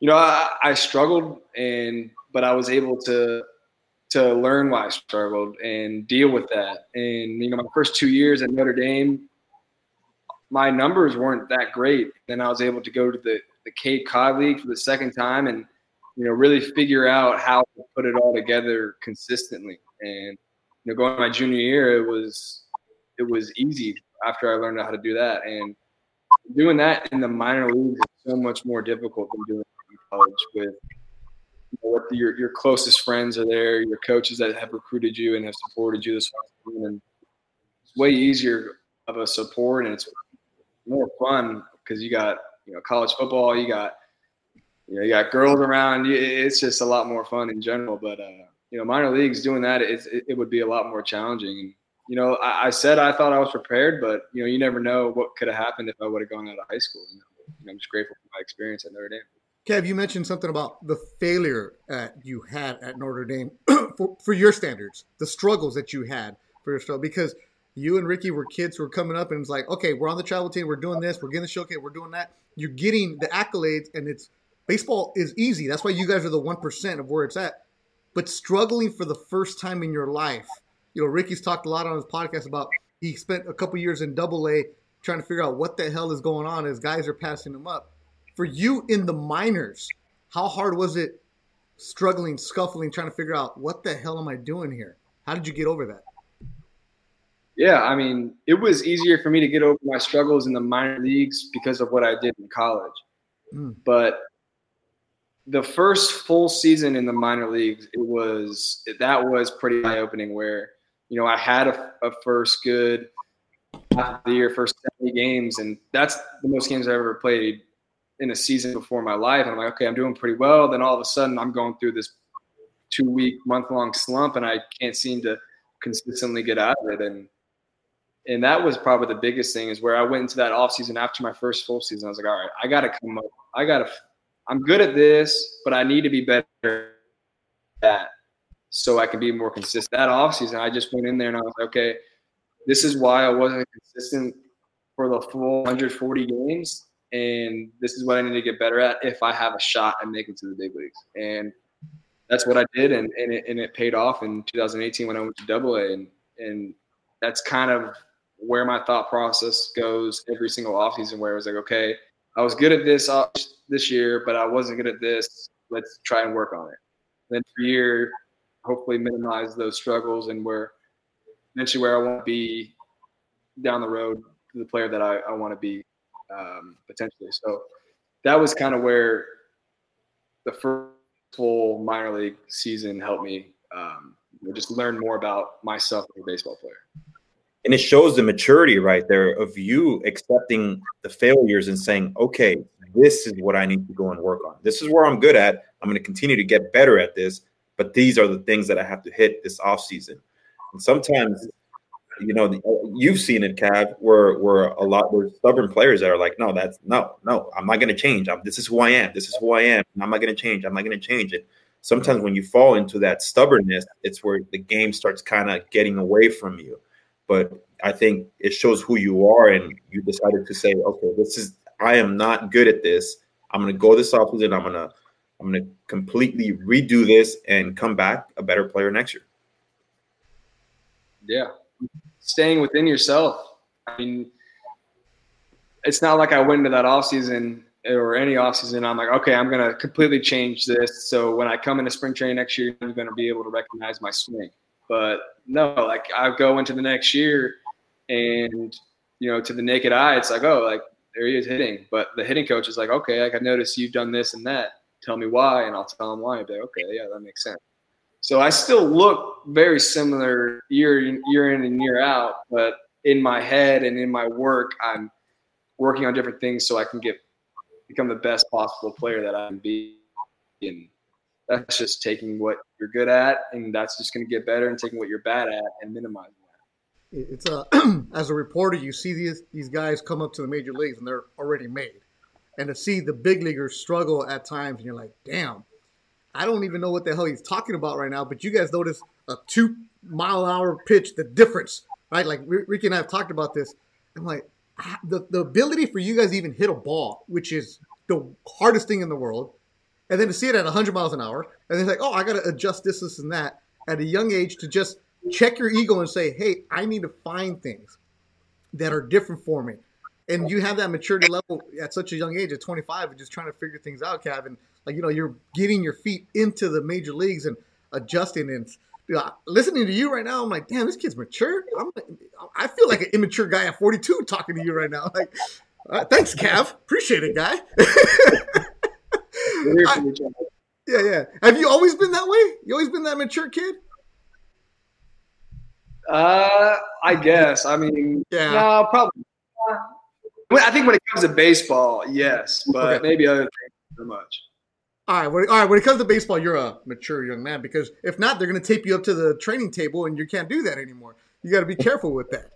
you know, I, I, struggled and, but I was able to, to learn why I struggled and deal with that. And, you know, my first two years at Notre Dame, my numbers weren't that great. Then I was able to go to the, the Cape Cod League for the second time and, you know, really figure out how to put it all together consistently. And, you know, going my junior year, it was, it was easy after I learned how to do that. And doing that in the minor leagues is so much more difficult than doing it in college with, what your, your closest friends are there, your coaches that have recruited you and have supported you this whole. And it's way easier of a support and it's more fun because you got you know college football, you got you know you got girls around. It's just a lot more fun in general. But uh, you know, minor leagues doing that, it, it would be a lot more challenging. And you know, I, I, said I thought I was prepared, but you know, you never know what could have happened if I would have gone out of high school. You know? I'm just grateful for my experience at Notre Dame. Cav, you mentioned something about the failure that you had at Notre Dame for, for your standards, the struggles that you had for your struggle, because you and Ricky were kids who were coming up and it's like, okay, we're on the travel team, we're doing this, we're getting the showcase, we're doing that. You're getting the accolades, and it's baseball is easy. That's why you guys are the one percent of where it's at. But struggling for the first time in your life, you know, Ricky's talked a lot on his podcast about he spent a couple years in Double A trying to figure out what the hell is going on as guys are passing him up. For you in the minors, how hard was it struggling, scuffling, trying to figure out what the hell am I doing here? How did you get over that? Yeah, I mean, it was easier for me to get over my struggles in the minor leagues because of what I did in college. Mm. But the first full season in the minor leagues, it was that was pretty eye opening. Where you know I had a, a first good half of the year, first seventy games, and that's the most games I ever played in a season before my life. And I'm like, okay, I'm doing pretty well. Then all of a sudden, I'm going through this two week, month long slump, and I can't seem to consistently get out of it. And and that was probably the biggest thing is where I went into that off season after my first full season. I was like, all right, I got to come up. I got to. I'm good at this, but I need to be better at that so I can be more consistent. That off season, I just went in there and I was like, okay, this is why I wasn't consistent for the full 140 games, and this is what I need to get better at if I have a shot at making to the big leagues. And that's what I did, and and it, and it paid off in 2018 when I went to Double A, and and that's kind of where my thought process goes every single offseason where I was like, okay, I was good at this this year, but I wasn't good at this. Let's try and work on it. Then for year, hopefully minimize those struggles and where eventually where I want to be down the road to the player that I, I want to be um, potentially. So that was kind of where the first full minor league season helped me um, just learn more about myself as a baseball player. And it shows the maturity right there of you accepting the failures and saying okay this is what i need to go and work on. This is where i'm good at. I'm going to continue to get better at this but these are the things that i have to hit this off season. And sometimes you know you've seen it cav where where a lot there's stubborn players that are like no that's no no i'm not going to change. I'm, this is who i am. This is who i am. I'm not going to change. I'm not going to change. It sometimes when you fall into that stubbornness it's where the game starts kind of getting away from you. But I think it shows who you are, and you decided to say, okay, this is I am not good at this. I'm going to go this offseason. I'm going to I'm going to completely redo this and come back a better player next year. Yeah, staying within yourself. I mean, it's not like I went into that offseason or any offseason. I'm like, okay, I'm to completely change this. So when I come into spring training next year, I'm to be able to recognize my swing. But no, like I go into the next year and you know, to the naked eye, it's like, oh, like there he is hitting. But the hitting coach is like, okay, like I noticed you've done this and that. Tell me why, and I'll tell him why. I'd be like, okay, yeah, that makes sense. So I still look very similar year year in and year out, but in my head and in my work, I'm working on different things so I can get become the best possible player that I can be. And that's just taking what you're good at, and that's just going to get better, and taking what you're bad at and minimizing that. It's uh, a as a reporter, you see these these guys come up to the major leagues, and they're already made, and to see the big leaguers struggle at times, and you're like, damn, I don't even know what the hell he's talking about right now. But you guys notice a two mile an hour pitch, the difference, right? Like Ricky and I have talked about this. I'm like, the, the ability for you guys to even hit a ball, which is the hardest thing in the world, and then to see it at 100 miles an hour, and then like, oh, I got to adjust this, this, and that at a young age to just check your ego and say, hey, I need to find things that are different for me. And you have that maturity level at such a young age, at 25, and just trying to figure things out, Cavan. Like, you know, you're getting your feet into the major leagues and adjusting. And you know, listening to you right now, I'm like, damn, this kid's mature. I'm, I feel like an immature guy at 42 talking to you right now. Like, uh, thanks, Cav. Appreciate it, guy. I, yeah, yeah. Have you always been that way? You always been that mature kid? Uh, I guess. I mean, yeah, no, probably. I think when it comes to baseball, yes, but okay. maybe other things so much. All right, when, all right. When it comes to baseball, you're a mature young man because if not, they're going to tape you up to the training table, and you can't do that anymore. You got to be careful with that.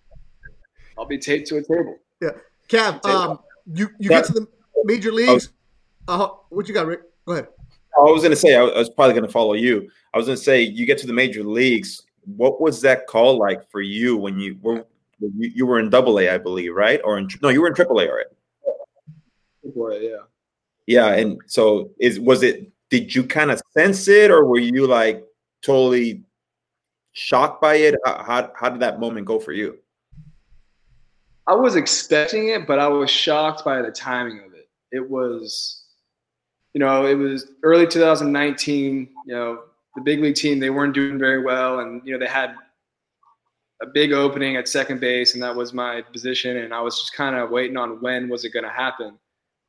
I'll be taped to a table. Yeah, Cav. Um, you you get to the major leagues. Uh, what you got, Rick? Go ahead. I was going to say I was probably going to follow you. I was going to say you get to the major leagues. What was that call like for you when you were you, you were in Double A, I believe, right? Or in no, you were in Triple A, right? Triple A, yeah. Yeah, and so is was it? Did you kind of sense it, or were you like totally shocked by it? How, how, did that moment go for you? I was expecting it, but I was shocked by the timing of it. It was, you know, it was early 2019. You know, the big league team they weren't doing very well, and you know they had a big opening at second base, and that was my position. And I was just kind of waiting on when was it going to happen.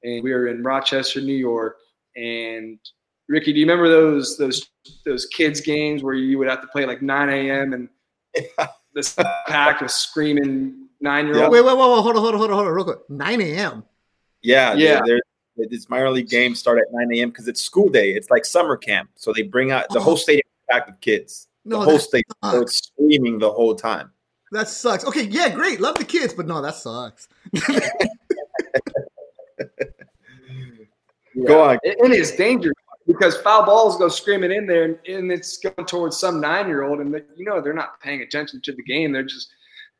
And we were in Rochester, New York, and Ricky, do you remember those those those kids games where you would have to play like 9 a.m. and this pack was screaming nine year old? Wait, wait, wait, wait, hold on, hold on, hold on, hold on, real quick. 9 a.m. Yeah, Yeah. There, this minor league games start at 9 a.m. because it's school day. It's like summer camp, so they bring out the Oh. whole stadium is packed with kids. The whole that stadium, so it's screaming the whole time. That sucks. Okay, yeah, great. Love the kids, but no, that sucks. Go on. It, it is dangerous because foul balls go screaming in there, and, and it's going towards some nine-year-old, and they, you know they're not paying attention to the game. They're just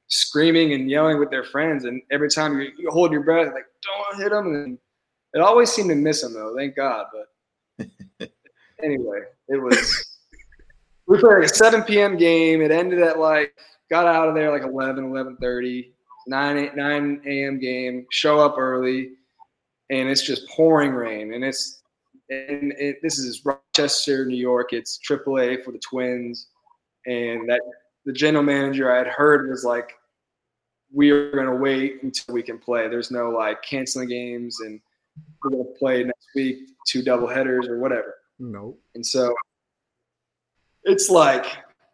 screaming and yelling with their friends, and every time you, you hold your breath, like don't hit them, and it always seemed to miss them though. Thank God, but anyway, it was. We played a 7 p.m. game. It ended at like got out of there like 11, 11:30. 9 9 a.m. game. Show up early and it's just pouring rain and it's and it, this is Rochester, New York. It's AAA for the Twins, and that the general manager I had heard was like, "We are going to wait until we can play. There's no like canceling games, and we're going to play next week, two double headers or whatever." no. And so it's like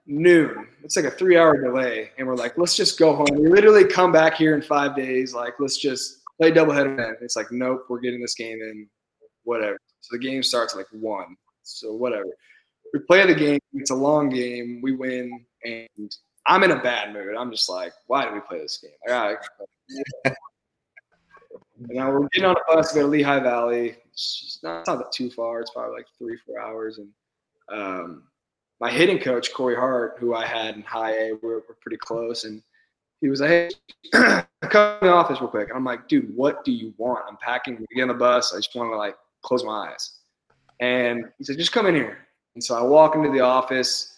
noon. It's like a three hour delay. And we're like, let's just go home. We literally come back here in five days. Like, let's just play doubleheader. And it's like, nope, we're getting this game in, whatever. So the game starts like one. So whatever. We play the game. It's a long game. We win. And I'm in a bad mood. I'm just like, why did we play this game? Like, and now we're getting on a bus to go to Lehigh Valley. It's not, it's not too far. It's probably like three, four hours. And um, my hitting coach, Corey Hart, who I had in high A, we're, we're pretty close. And he was like, hey, come in the office real quick. And I'm like, dude, what do you want? I'm packing to get on the bus. I just want to like close my eyes. And he said, just come in here. And so I walk into the office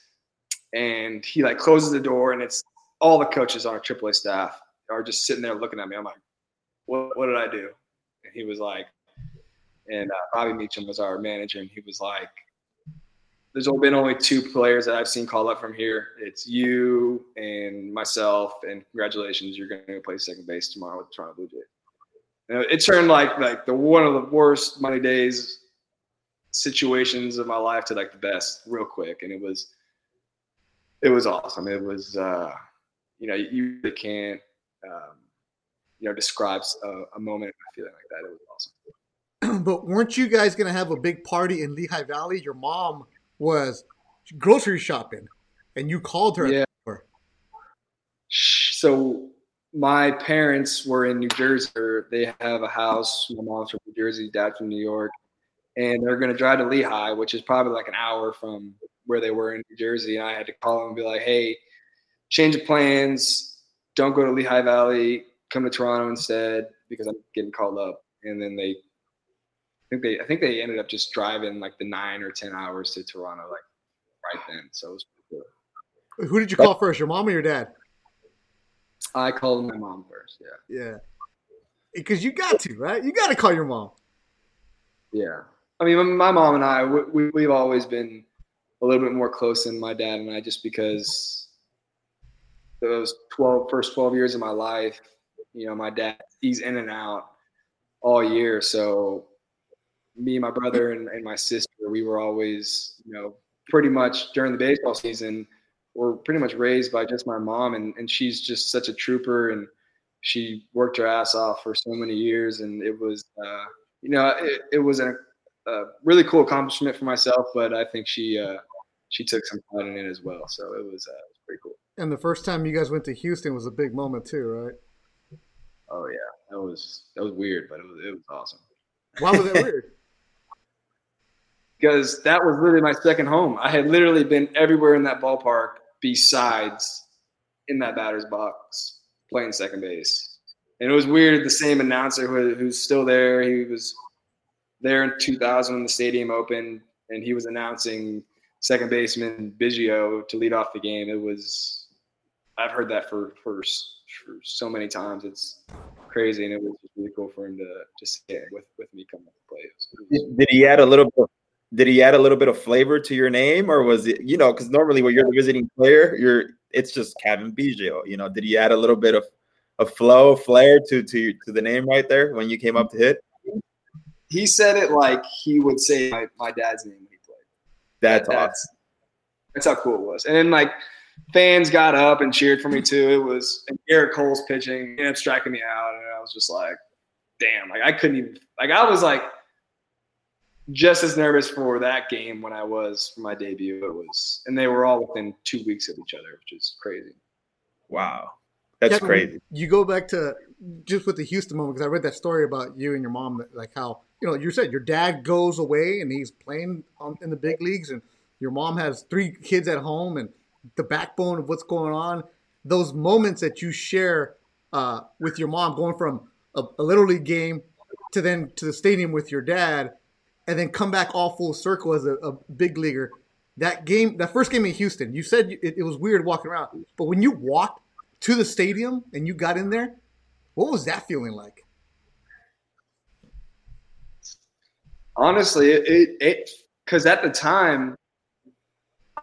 and he like closes the door and it's all the coaches on our AAA staff are just sitting there looking at me. I'm like, what, what did I do? And he was like, and uh, Bobby Meacham was our manager, and he was like, there's only been only two players that I've seen call up from here. It's you and myself, and congratulations, you're going to play second base tomorrow with Toronto Blue Jays. It turned like like the one of the worst money days situations of my life to like the best real quick, and it was it was awesome. It was uh, you know you really can't um, you know describe a, a moment a feeling like that. It was awesome. but weren't you guys gonna have a big party in Lehigh Valley? Your mom was grocery shopping, and you called her. Yeah. So my parents were in New Jersey. They have a house. My mom's from New Jersey, dad from New York, and they're going to drive to Lehigh, which is probably like an hour from where they were in New Jersey. And I had to call them and be like, "Hey, change of plans. Don't go to Lehigh Valley. Come to Toronto instead because I'm getting called up." And then they, I think they, I think they ended up just driving like the nine or ten hours to Toronto, like right then. So it was pretty cool. Who did you call first, your mom or your dad? I called my mom first. Yeah. Yeah, eh, because you got to, right? You got to call your mom. Yeah. I mean, my mom and I, we, we- we've always been a little bit more close than my dad and I just because those 12, first 12 years of my life, you know, my dad, he's in and out all year. So me, and my brother, and, and my sister, we were always, you know, pretty much during the baseball season, we're pretty much raised by just my mom. And, and she's just such a trooper and she worked her ass off for so many years. And it was, uh, you know, it, it was a, a really cool accomplishment for myself, but I think she uh, she took some pride in it as well. So it was, uh, it was pretty cool. And the first time you guys went to Houston was a big moment too, right? Oh yeah, that was that was weird, but it was it was awesome. Why was that weird? because that was literally my second home. I had literally been everywhere in that ballpark besides in that batter's box playing second base. And it was weird. The same announcer who, who's still there, he was there in 2000 when the stadium opened, and he was announcing second baseman Biggio to lead off the game. It was, I've heard that for, for, for so many times. It's crazy, and it was really cool for him to just stay with, with me coming to play. Did he add a little bit did he add a little bit of flavor to your name or was it you know because normally when you're the visiting player you're it's just Cavan Biggio you know? Did he add a little bit of a flow flair to to to the name right there when you came up to hit? He said it like he would say my, my dad's name when he played. That's, that's awesome. that's how cool it was. And then like fans got up and cheered for me too. It was and Gerrit Cole's pitching and striking me out and I was just like damn like I couldn't even like I was like just as nervous for that game when I was for my debut. It was, and they were all within two weeks of each other, which is crazy. Wow, that's yeah, crazy. You go back to just with the Houston moment because I read that story about you and your mom, like how you know you said your dad goes away and he's playing on, in the big leagues, and your mom has three kids at home, and the backbone of what's going on. Those moments that you share uh, with your mom, going from a, a little league game to then to the stadium with your dad and then come back all full circle as a, a big leaguer. That game, that first game in Houston, you said it, it, was weird walking around, but when you walked to the stadium and you got in there, what was that feeling like? Honestly, it it because at the time,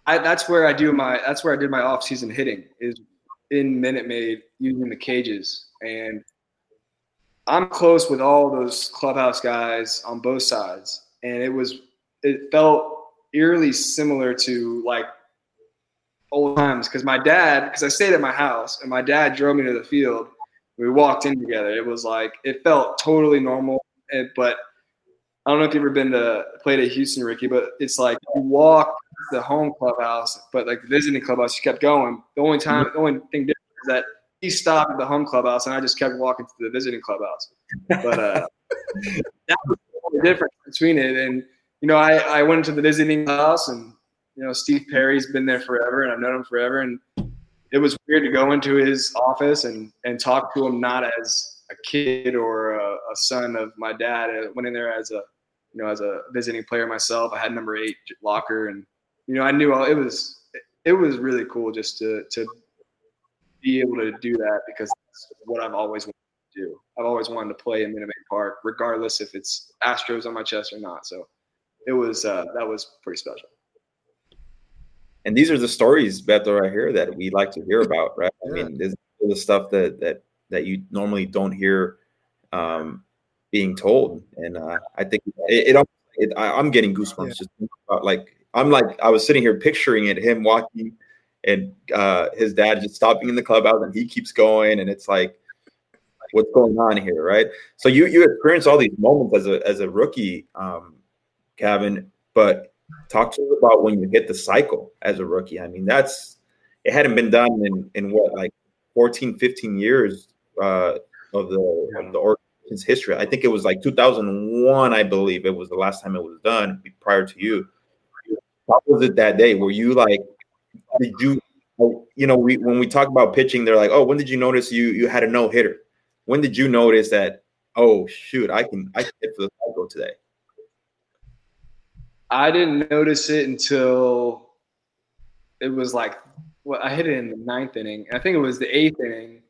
I, that's where I do my that's where I did my off season hitting is in Minute Maid using the cages and I'm close with all those clubhouse guys on both sides and it was it felt eerily similar to like old times because my dad because I stayed at my house and my dad drove me to the field. We walked in together. It was like it felt totally normal, and, but I don't know if you've ever been to played at Houston, Ricky, but it's like you walk the home clubhouse, but like the visiting clubhouse, you kept going. The only time, the only thing different is that he stopped at the home clubhouse, and I just kept walking to the visiting clubhouse. But uh, that was the difference between it. And you know, I I went to the visiting house, and you know, Steve Perry's been there forever, and I've known him forever, and it was weird to go into his office and and talk to him not as a kid or a, a son of my dad. I went in there as a you know as a visiting player myself. I had number eight locker, and you know, I knew all, it was it was really cool just to to be able to do that because that's what I've always wanted do. I've always wanted to play in Minute Maid Park, regardless if it's Astros on my chest or not. So it was uh, that was pretty special. And these are the stories, Beto, right here that we like to hear about, right? I mean, this is the stuff that that that you normally don't hear um, being told, and uh, I think it. it, it I, am getting goosebumps yeah. just about, like I'm like I was sitting here picturing it, him walking, and uh, his dad just stopping in the clubhouse, and he keeps going, and it's like what's going on here, right? So you you experience all these moments as a as a rookie, um, Cavan, but talk to us about when you hit the cycle as a rookie. I mean, that's it hadn't been done in in what like 14, 15 years uh, of the of the organization's history. I think it was like 2001, I believe it was the last time it was done prior to you. How was it that day? Were you like, did you, you know, we when we talk about pitching, they're like, oh, when did you notice you you had a no hitter? When did you notice that? Oh shoot, I can I can hit for the cycle today. I didn't notice it until it was like well, I hit it in the ninth inning. I think it was the eighth inning,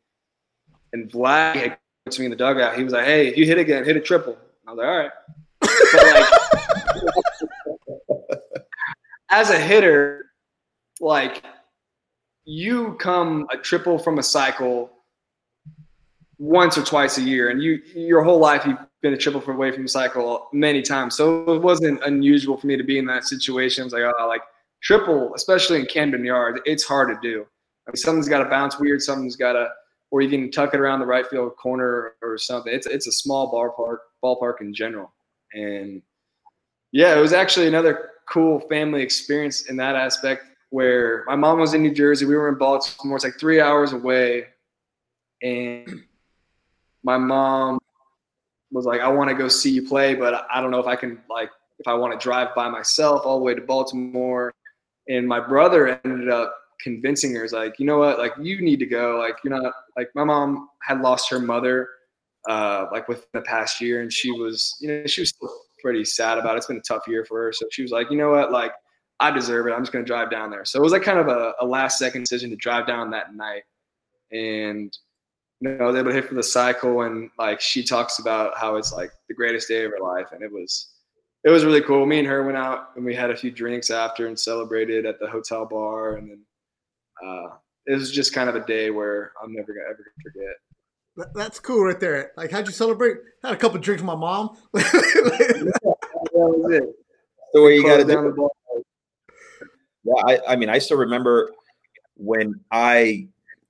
and Vlad had to me in the dugout. He was like, "Hey, if you hit again, hit a triple." I was like, "All right." like, as a hitter, like you come a triple from a cycle once or twice a year, and you your whole life you've been a triple away from the cycle many times. So it wasn't unusual for me to be in that situation. I was like, oh, like triple, especially in Camden Yard, it's hard to do. I mean, something's got to bounce weird, something's got to, or you can tuck it around the right field corner or something. It's it's a small ballpark ballpark in general, and yeah, it was actually another cool family experience in that aspect where my mom was in New Jersey, we were in Baltimore. It's like three hours away, and my mom was like, I want to go see you play, but I don't know if I can like if I want to drive by myself all the way to Baltimore. And my brother ended up convincing her, is like, you know what, like you need to go. Like you're not like my mom had lost her mother uh, like within the past year, and she was, you know, she was pretty sad about it. It's been a tough year for her, so she was like, you know what, like I deserve it. I'm just gonna drive down there. So it was like kind of a, a last second decision to drive down that night, and you know, I was able to hit for the cycle, and like she talks about how it's like the greatest day of her life, and it was it was really cool. Me and her went out and we had a few drinks after and celebrated at the hotel bar, and then uh, it was just kind of a day where I'm never gonna ever forget. That's cool right there. Like, how'd you celebrate? Had a couple drinks with my mom. yeah, that was it. The way you got to do it. Yeah, I, I mean, I still remember when I,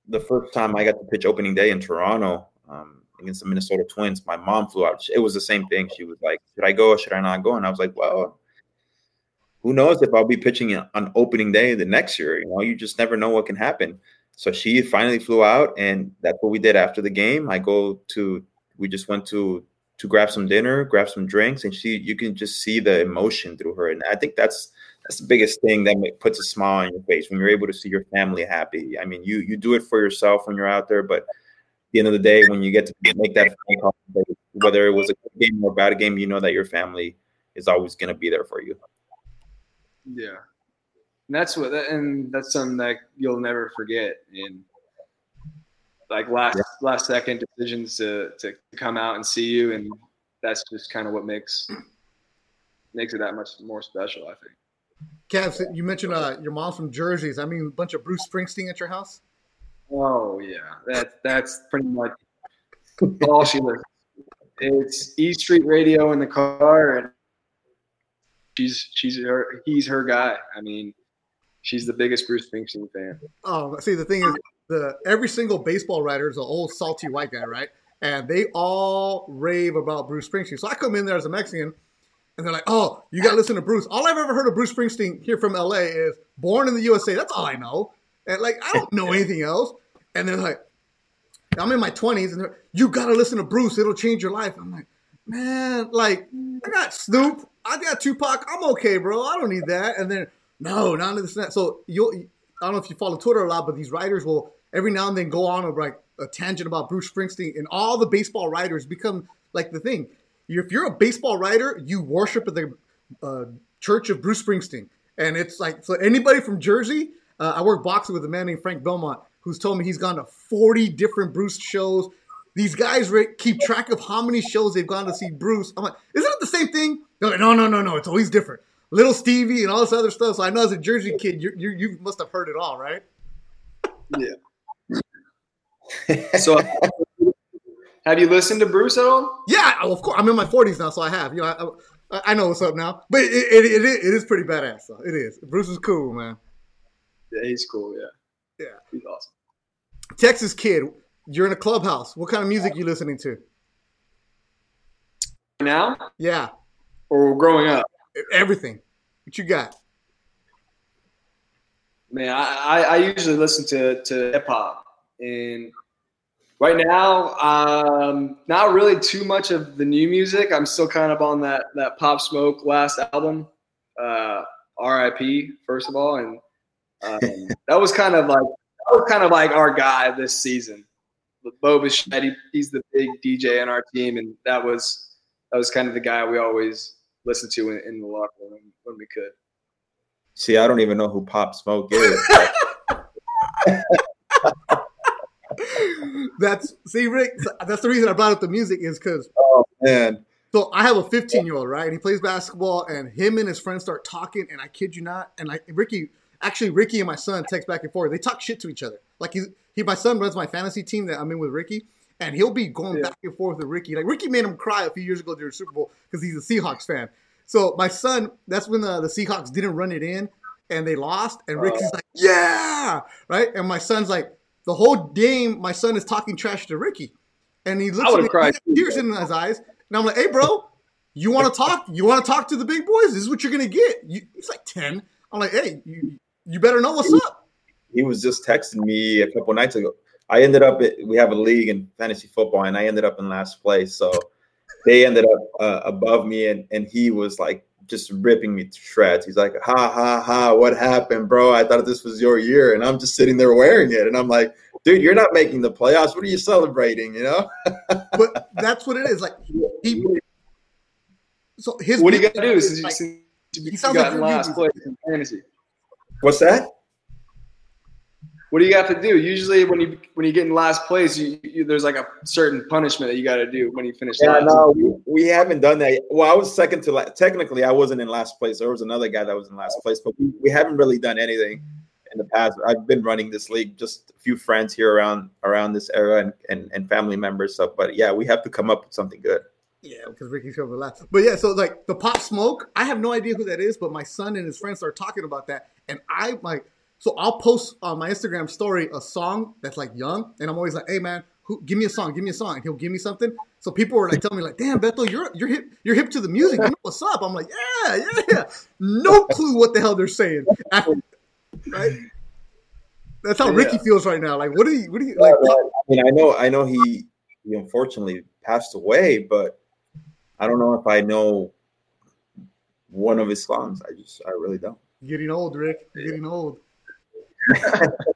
the first time I got to pitch opening day in Toronto um, against the Minnesota Twins, my mom flew out. It was the same thing. She was like, should I go or should I not go? And I was like, well, who knows if I'll be pitching on opening day the next year? You know, you just never know what can happen. So she finally flew out, and that's what we did after the game. I go to, we just went to to grab some dinner, grab some drinks, and she, you can just see the emotion through her, and I think that's that's the biggest thing that puts a smile on your face when you're able to see your family happy. I mean, you you do it for yourself when you're out there, but at the end of the day, when you get to make that phone call, whether it was a good game or a bad game, you know that your family is always going to be there for you. Yeah, and that's what, and that's something that you'll never forget. And like last yeah. last second decisions to to come out and see you, and that's just kind of what makes makes it that much more special. I think. Cavs, you mentioned uh, your mom's from Jersey. I mean, a bunch of Bruce Springsteen at your house. Oh yeah, that that's pretty much all she listens. It's E Street Radio in the car, and she's she's her he's her guy. I mean, she's the biggest Bruce Springsteen fan. Oh, see, the thing is, the every single baseball writer is an old salty white guy, right? And they all rave about Bruce Springsteen. So I come in there as a Mexican, and they're like, "Oh, you got to listen to Bruce." All I've ever heard of Bruce Springsteen here from LA is "Born in the USA." That's all I know, and like I don't know anything else. And they're like, "I'm in my 20s, and you got to listen to Bruce. It'll change your life." I'm like, "Man, like I got Snoop, I got Tupac. I'm okay, bro. I don't need that." And then no, of this that. So you'll I don't know if you follow Twitter a lot, but these writers will every now and then go on a, like a tangent about Bruce Springsteen, and all the baseball writers become like the thing. If you're a baseball writer, you worship at the uh, church of Bruce Springsteen, and it's like so. Anybody from Jersey, uh, I work boxing with a man named Frank Belmont, who's told me he's gone to 40 different Bruce shows. These guys keep track of how many shows they've gone to see Bruce. I'm like, isn't it the same thing? They're like, no, no, no, no. It's always different. Little Stevie and all this other stuff. So I know as a Jersey kid, you you, you must have heard it all, right? Yeah. so, have you listened to Bruce at all? Yeah, of course. I'm in my 40s now, so I have. You know, I, I know what's up now. But it, it, it, it is pretty badass. So it is. Bruce is cool, man. Yeah, he's cool. Yeah. Yeah. He's awesome. Texas kid, you're in a clubhouse. What kind of music you listening to? Now? Yeah. Or growing up? Everything. What you got? Man, I, I usually listen to, to hip hop. And right now, um, not really too much of the new music. I'm still kind of on that, that Pop Smoke last album, uh, RIP, first of all. And um, that was kind of like, that was kind of like our guy this season. Bo Bichette, he, he's the big DJ in our team, and that was that was kind of the guy we always listen to in, in the locker room when we could. See, I don't even know who Pop Smoke is. that's see, Rick. That's the reason I brought up the music is because oh man. So I have a 15 year old, right? And he plays basketball, and him and his friends start talking, and I kid you not, and like Ricky, actually Ricky and my son text back and forth. They talk shit to each other. Like he's he, my son runs my fantasy team that I'm in with Ricky, and he'll be going yeah. back and forth with Ricky. Like Ricky made him cry a few years ago during Super Bowl because he's a Seahawks fan. So my son, that's when the, the Seahawks didn't run it in and they lost, and oh. Ricky's like, "Yeah!" Right? And my son's like, the whole game, my son is talking trash to Ricky, and he looks at me, tears in his eyes, and I'm like, "Hey, bro, you want to talk? You want to talk to the big boys? This is what you're gonna get." You, he's like ten. I'm like, "Hey, you, you better know what's up." He was just texting me a couple nights ago. I ended up we have a league in fantasy football, and I ended up in last place. So they ended up uh, above me, and and he was like just ripping me to shreds. He's like, "Ha ha ha! What happened, bro? I thought this was your year," and I'm just sitting there wearing it, and I'm like, "Dude, you're not making the playoffs. What are you celebrating?" You know? but that's what it is. Like he. So his. What do you got to do? Since like, you, since he sounds like last place in fantasy. What's that? What do you have to do? Usually, when you when you get in last place, you, you there's like a certain punishment that you got to do when you finish Yeah, last. no, we, we haven't done that. Yet. Well, I was second to last. Technically, I wasn't in last place. There was another guy that was in last place, but we, we haven't really done anything in the past. I've been running this league, just a few friends here around around this era and, and, and family members. So, but yeah, we have to come up with something good. Yeah, because Ricky's coming last. But yeah, so like the Pop Smoke, I have no idea who that is, but my son and his friends start talking about that, and I like. So I'll post on my Instagram story a song that's like young, and I'm always like, "Hey man, who, give me a song, give me a song," and he'll give me something. So people were like telling me like, "Damn, Beto, you're you're hip, you're hip to the music. You know what's up?" I'm like, "Yeah, yeah, yeah." No clue what the hell they're saying. right? That's how Ricky feels right now. Like, what do you, what do you like? I mean, I know, I know he he unfortunately passed away, but I don't know if I know one of his songs. I just, I really don't. Getting old, Rick. Getting old.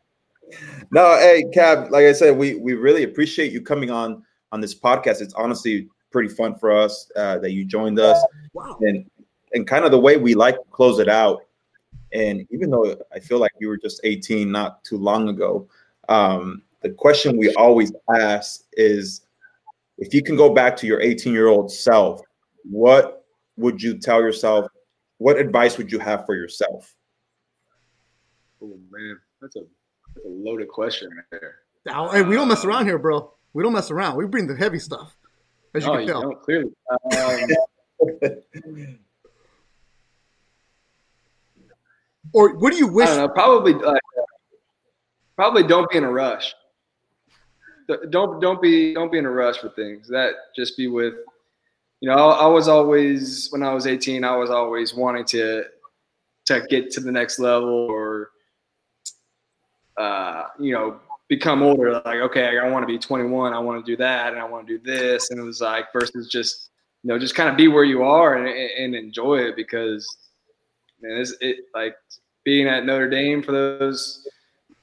No, hey, Cav. Like I said, we we really appreciate you coming on on this podcast. It's honestly pretty fun for us uh, that you joined us, Wow. and and kind of the way we like to close it out. And even though I feel like you were just 18 not too long ago, um, the question we always ask is, if you can go back to your 18 year old self, what would you tell yourself? What advice would you have for yourself? Oh man, that's a that's a loaded question right there. Now, hey, we don't mess around here, bro. We don't mess around. We bring the heavy stuff, as you oh, can tell. don't clearly. Um, Or what do you I wish? don't know. Probably like, probably don't be in a rush. Don't don't be don't be in a rush for things. That just be with, you know. I, I was always when I was 18, I was always wanting to to get to the next level or, uh, you know, become older. Like okay, I want to be 21. I want to do that, and I want to do this. And it was like versus just you know just kind of be where you are and, and enjoy it because man, it's, it like being at Notre Dame for those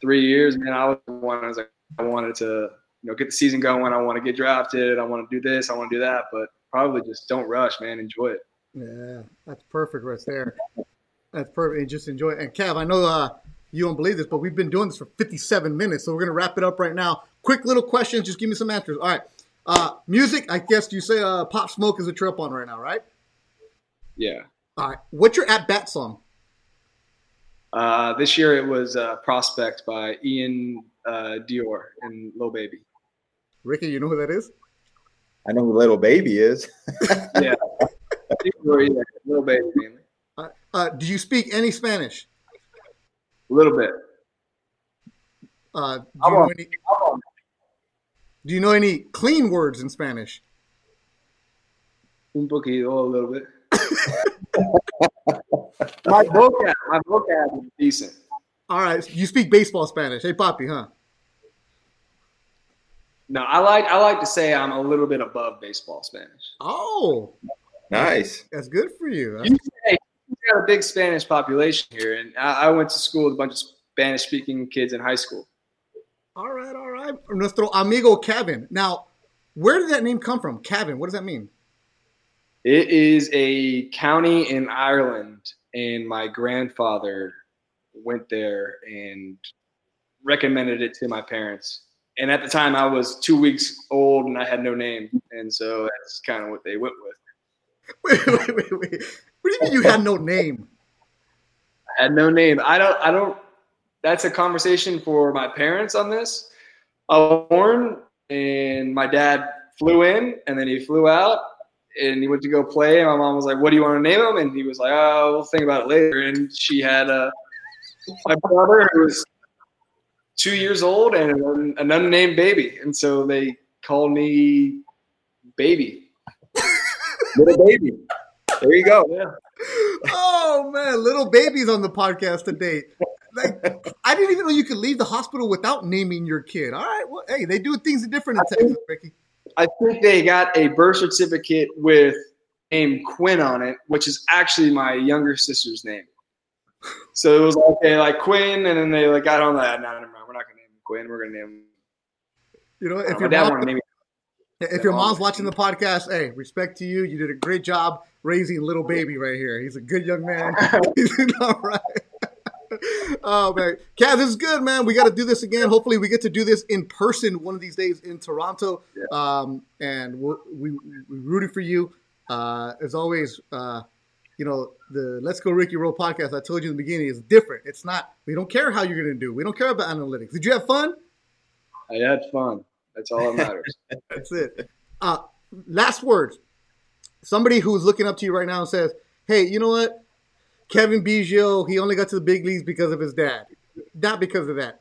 three years, man, I was one. I was like, I wanted to, you know, get the season going. I want to get drafted. I want to do this. I want to do that. But probably just don't rush, man. Enjoy it. Yeah, that's perfect right there. That's perfect. And just enjoy it. And Cav, I know uh, you don't believe this, but we've been doing this for 57 minutes, so we're gonna wrap it up right now. Quick little questions. Just give me some answers. All right. Uh, music. I guess you say uh, Pop Smoke is a trip on right now, right? Yeah. All right. What's your at bat song? Uh, this year it was uh, Prospect by Ian uh, Dior and Lil Baby. Ricky, you know who that is? I know who Little Baby is. Yeah. Dior, yeah, Lil Baby. Uh, uh, do you speak any Spanish? A little bit. Uh, do, you know any, do you know any clean words in Spanish? Un poquito, a little bit. my vocab, my vocab is decent. All right. You speak baseball Spanish. Hey, Poppy, huh? No, I like I like to say I'm a little bit above baseball Spanish. Oh, Nice. that's good for you. You say we got a big Spanish population here, and I, I went to school with a bunch of Spanish speaking kids in high school. All right, all right. Nuestro amigo Cavan. Now, where did that name come from? Cavan. What does that mean? It is a county in Ireland, and my grandfather went there and recommended it to my parents. And at the time, I was two weeks old and I had no name, and so that's kind of what they went with. Wait, wait, wait, wait. What do you mean you had no name? I had no name. I don't. I don't. That's a conversation for my parents on this. I was born, and my dad flew in, and then he flew out, and he went to go play. And my mom was like, "What do you want to name him?" And he was like, "Oh, we'll think about it later." And she had a my brother who was two years old and an, an unnamed baby, and so they called me Baby. Little Baby. There you go. Yeah. Oh man, little babies on the podcast today. Like, I didn't even know you could leave the hospital without naming your kid. All right, well, hey, they do things different in Texas, Ricky. I think they got a birth certificate with name Quinn on it, which is actually my younger sister's name. So it was like okay, like Quinn, and then they like got on that. No, never mind. We're not gonna name him Quinn. We're gonna name him. You know, if uh, my your dad mom, wanted to name if your mom's watching the podcast, hey, respect to you. You did a great job raising little baby right here. He's a good young man. He's all right. oh man, Cav, this is good, man. We got to do this again. Hopefully, we get to do this in person one of these days in Toronto. Um, and we're, we we rooting for you. Uh, as always, uh, you know the Let's Go Ricky Roll podcast. I told you in the beginning is different. It's not. We don't care how you're going to do. We don't care about analytics. Did you have fun? I had fun. That's all that matters. That's it. Uh, last words. Somebody who's looking up to you right now and says, "Hey, you know what? Cavan Biggio, he only got to the big leagues because of his dad, not because of that.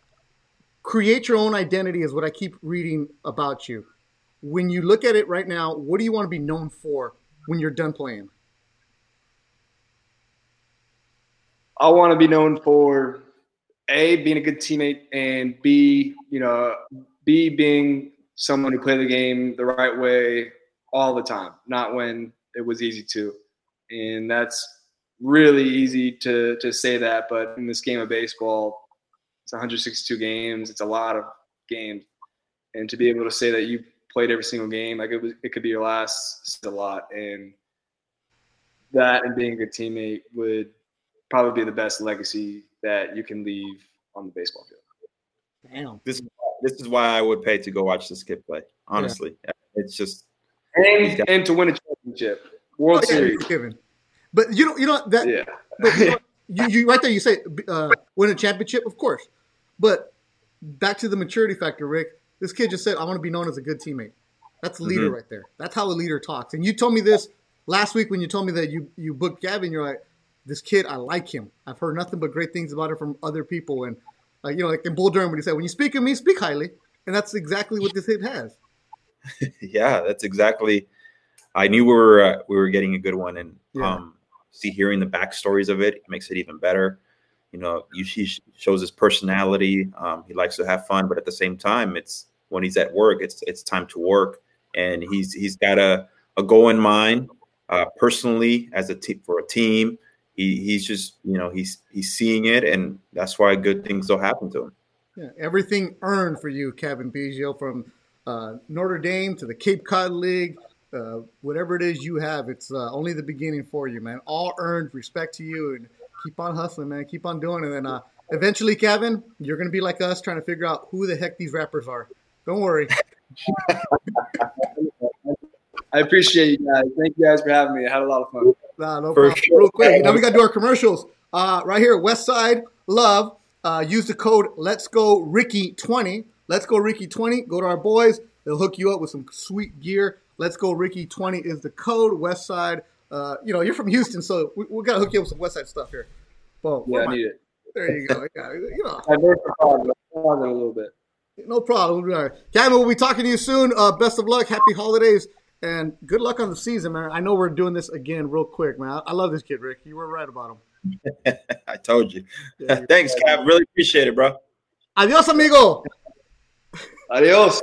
Create your own identity is what I keep reading about you. When you look at it right now, what do you want to be known for when you're done playing? I want to be known for a being a good teammate and b you know b being someone who played the game the right way all the time, not when it was easy to, and that's really easy to to say that. But in this game of baseball, it's 162 games. It's a lot of games, and to be able to say that you played every single game, like it was, it could be your last, it's a lot, and that and being a good teammate would probably be the best legacy that you can leave on the baseball field. Damn. This this is why I would pay to go watch this kid play. Honestly, it's just And, and to win a championship, World Oh, yeah, Series. it's given. But you know, you know that Yeah. But you, know, you, you right there. You say uh, win a championship, of course. But back to the maturity factor, Rick. This kid just said, "I want to be known as a good teammate." That's a leader Mhm. right there. That's how a leader talks. And you told me this last week when you told me that you you booked Cavan. You're like, "This kid, I like him. I've heard nothing but great things about him from other people." And like you know, like in Bull Durham, when he said, "When you speak of me, speak highly," and that's exactly what this hit has. yeah, that's exactly. I knew we were uh, we were getting a good one, and Yeah. um, see hearing the backstories of it makes it even better. You know, you, he shows his personality. Um, he likes to have fun, but at the same time, it's when he's at work, it's it's time to work, and he's he's got a a goal in mind. Uh, personally, as a team for a team, he he's just you know he's he's seeing it, and that's why good things will happen to him. Yeah, everything earned for you, Cavan Biggio, from uh, Notre Dame to the Cape Cod League, uh, whatever it is you have, it's uh, only the beginning for you, man. All earned. Respect to you, and keep on hustling, man. Keep on doing it, and uh, eventually, Cavan, you're gonna be like us, trying to figure out who the heck these rappers are. Don't worry. I appreciate you guys. Thank you guys for having me. I had a lot of fun. Nah, no For problem. sure. Real quick, now we got to do our commercials. Uh, right here, West Side Love. Uh, use the code Let's Go Ricky twenty. Let's Go Ricky twenty. Go to our boys. They'll hook you up with some sweet gear. Let's Go Ricky twenty is the code. West Side. Uh, you know, you're from Houston, so we, we got to hook you up with some West Side stuff here. Boom. Yeah, I need it. there you go. Yeah, you know, I diversified a little bit. no problem. All right. Cavan, we'll be talking to you soon. Uh, best of luck. Happy holidays. And good luck on the season, man. I know we're doing this again real quick, man. I, I love this kid, Rick. You were right about him. I told you. Yeah, Thanks, Cav. Really appreciate it, bro. Adios, amigo. Adios.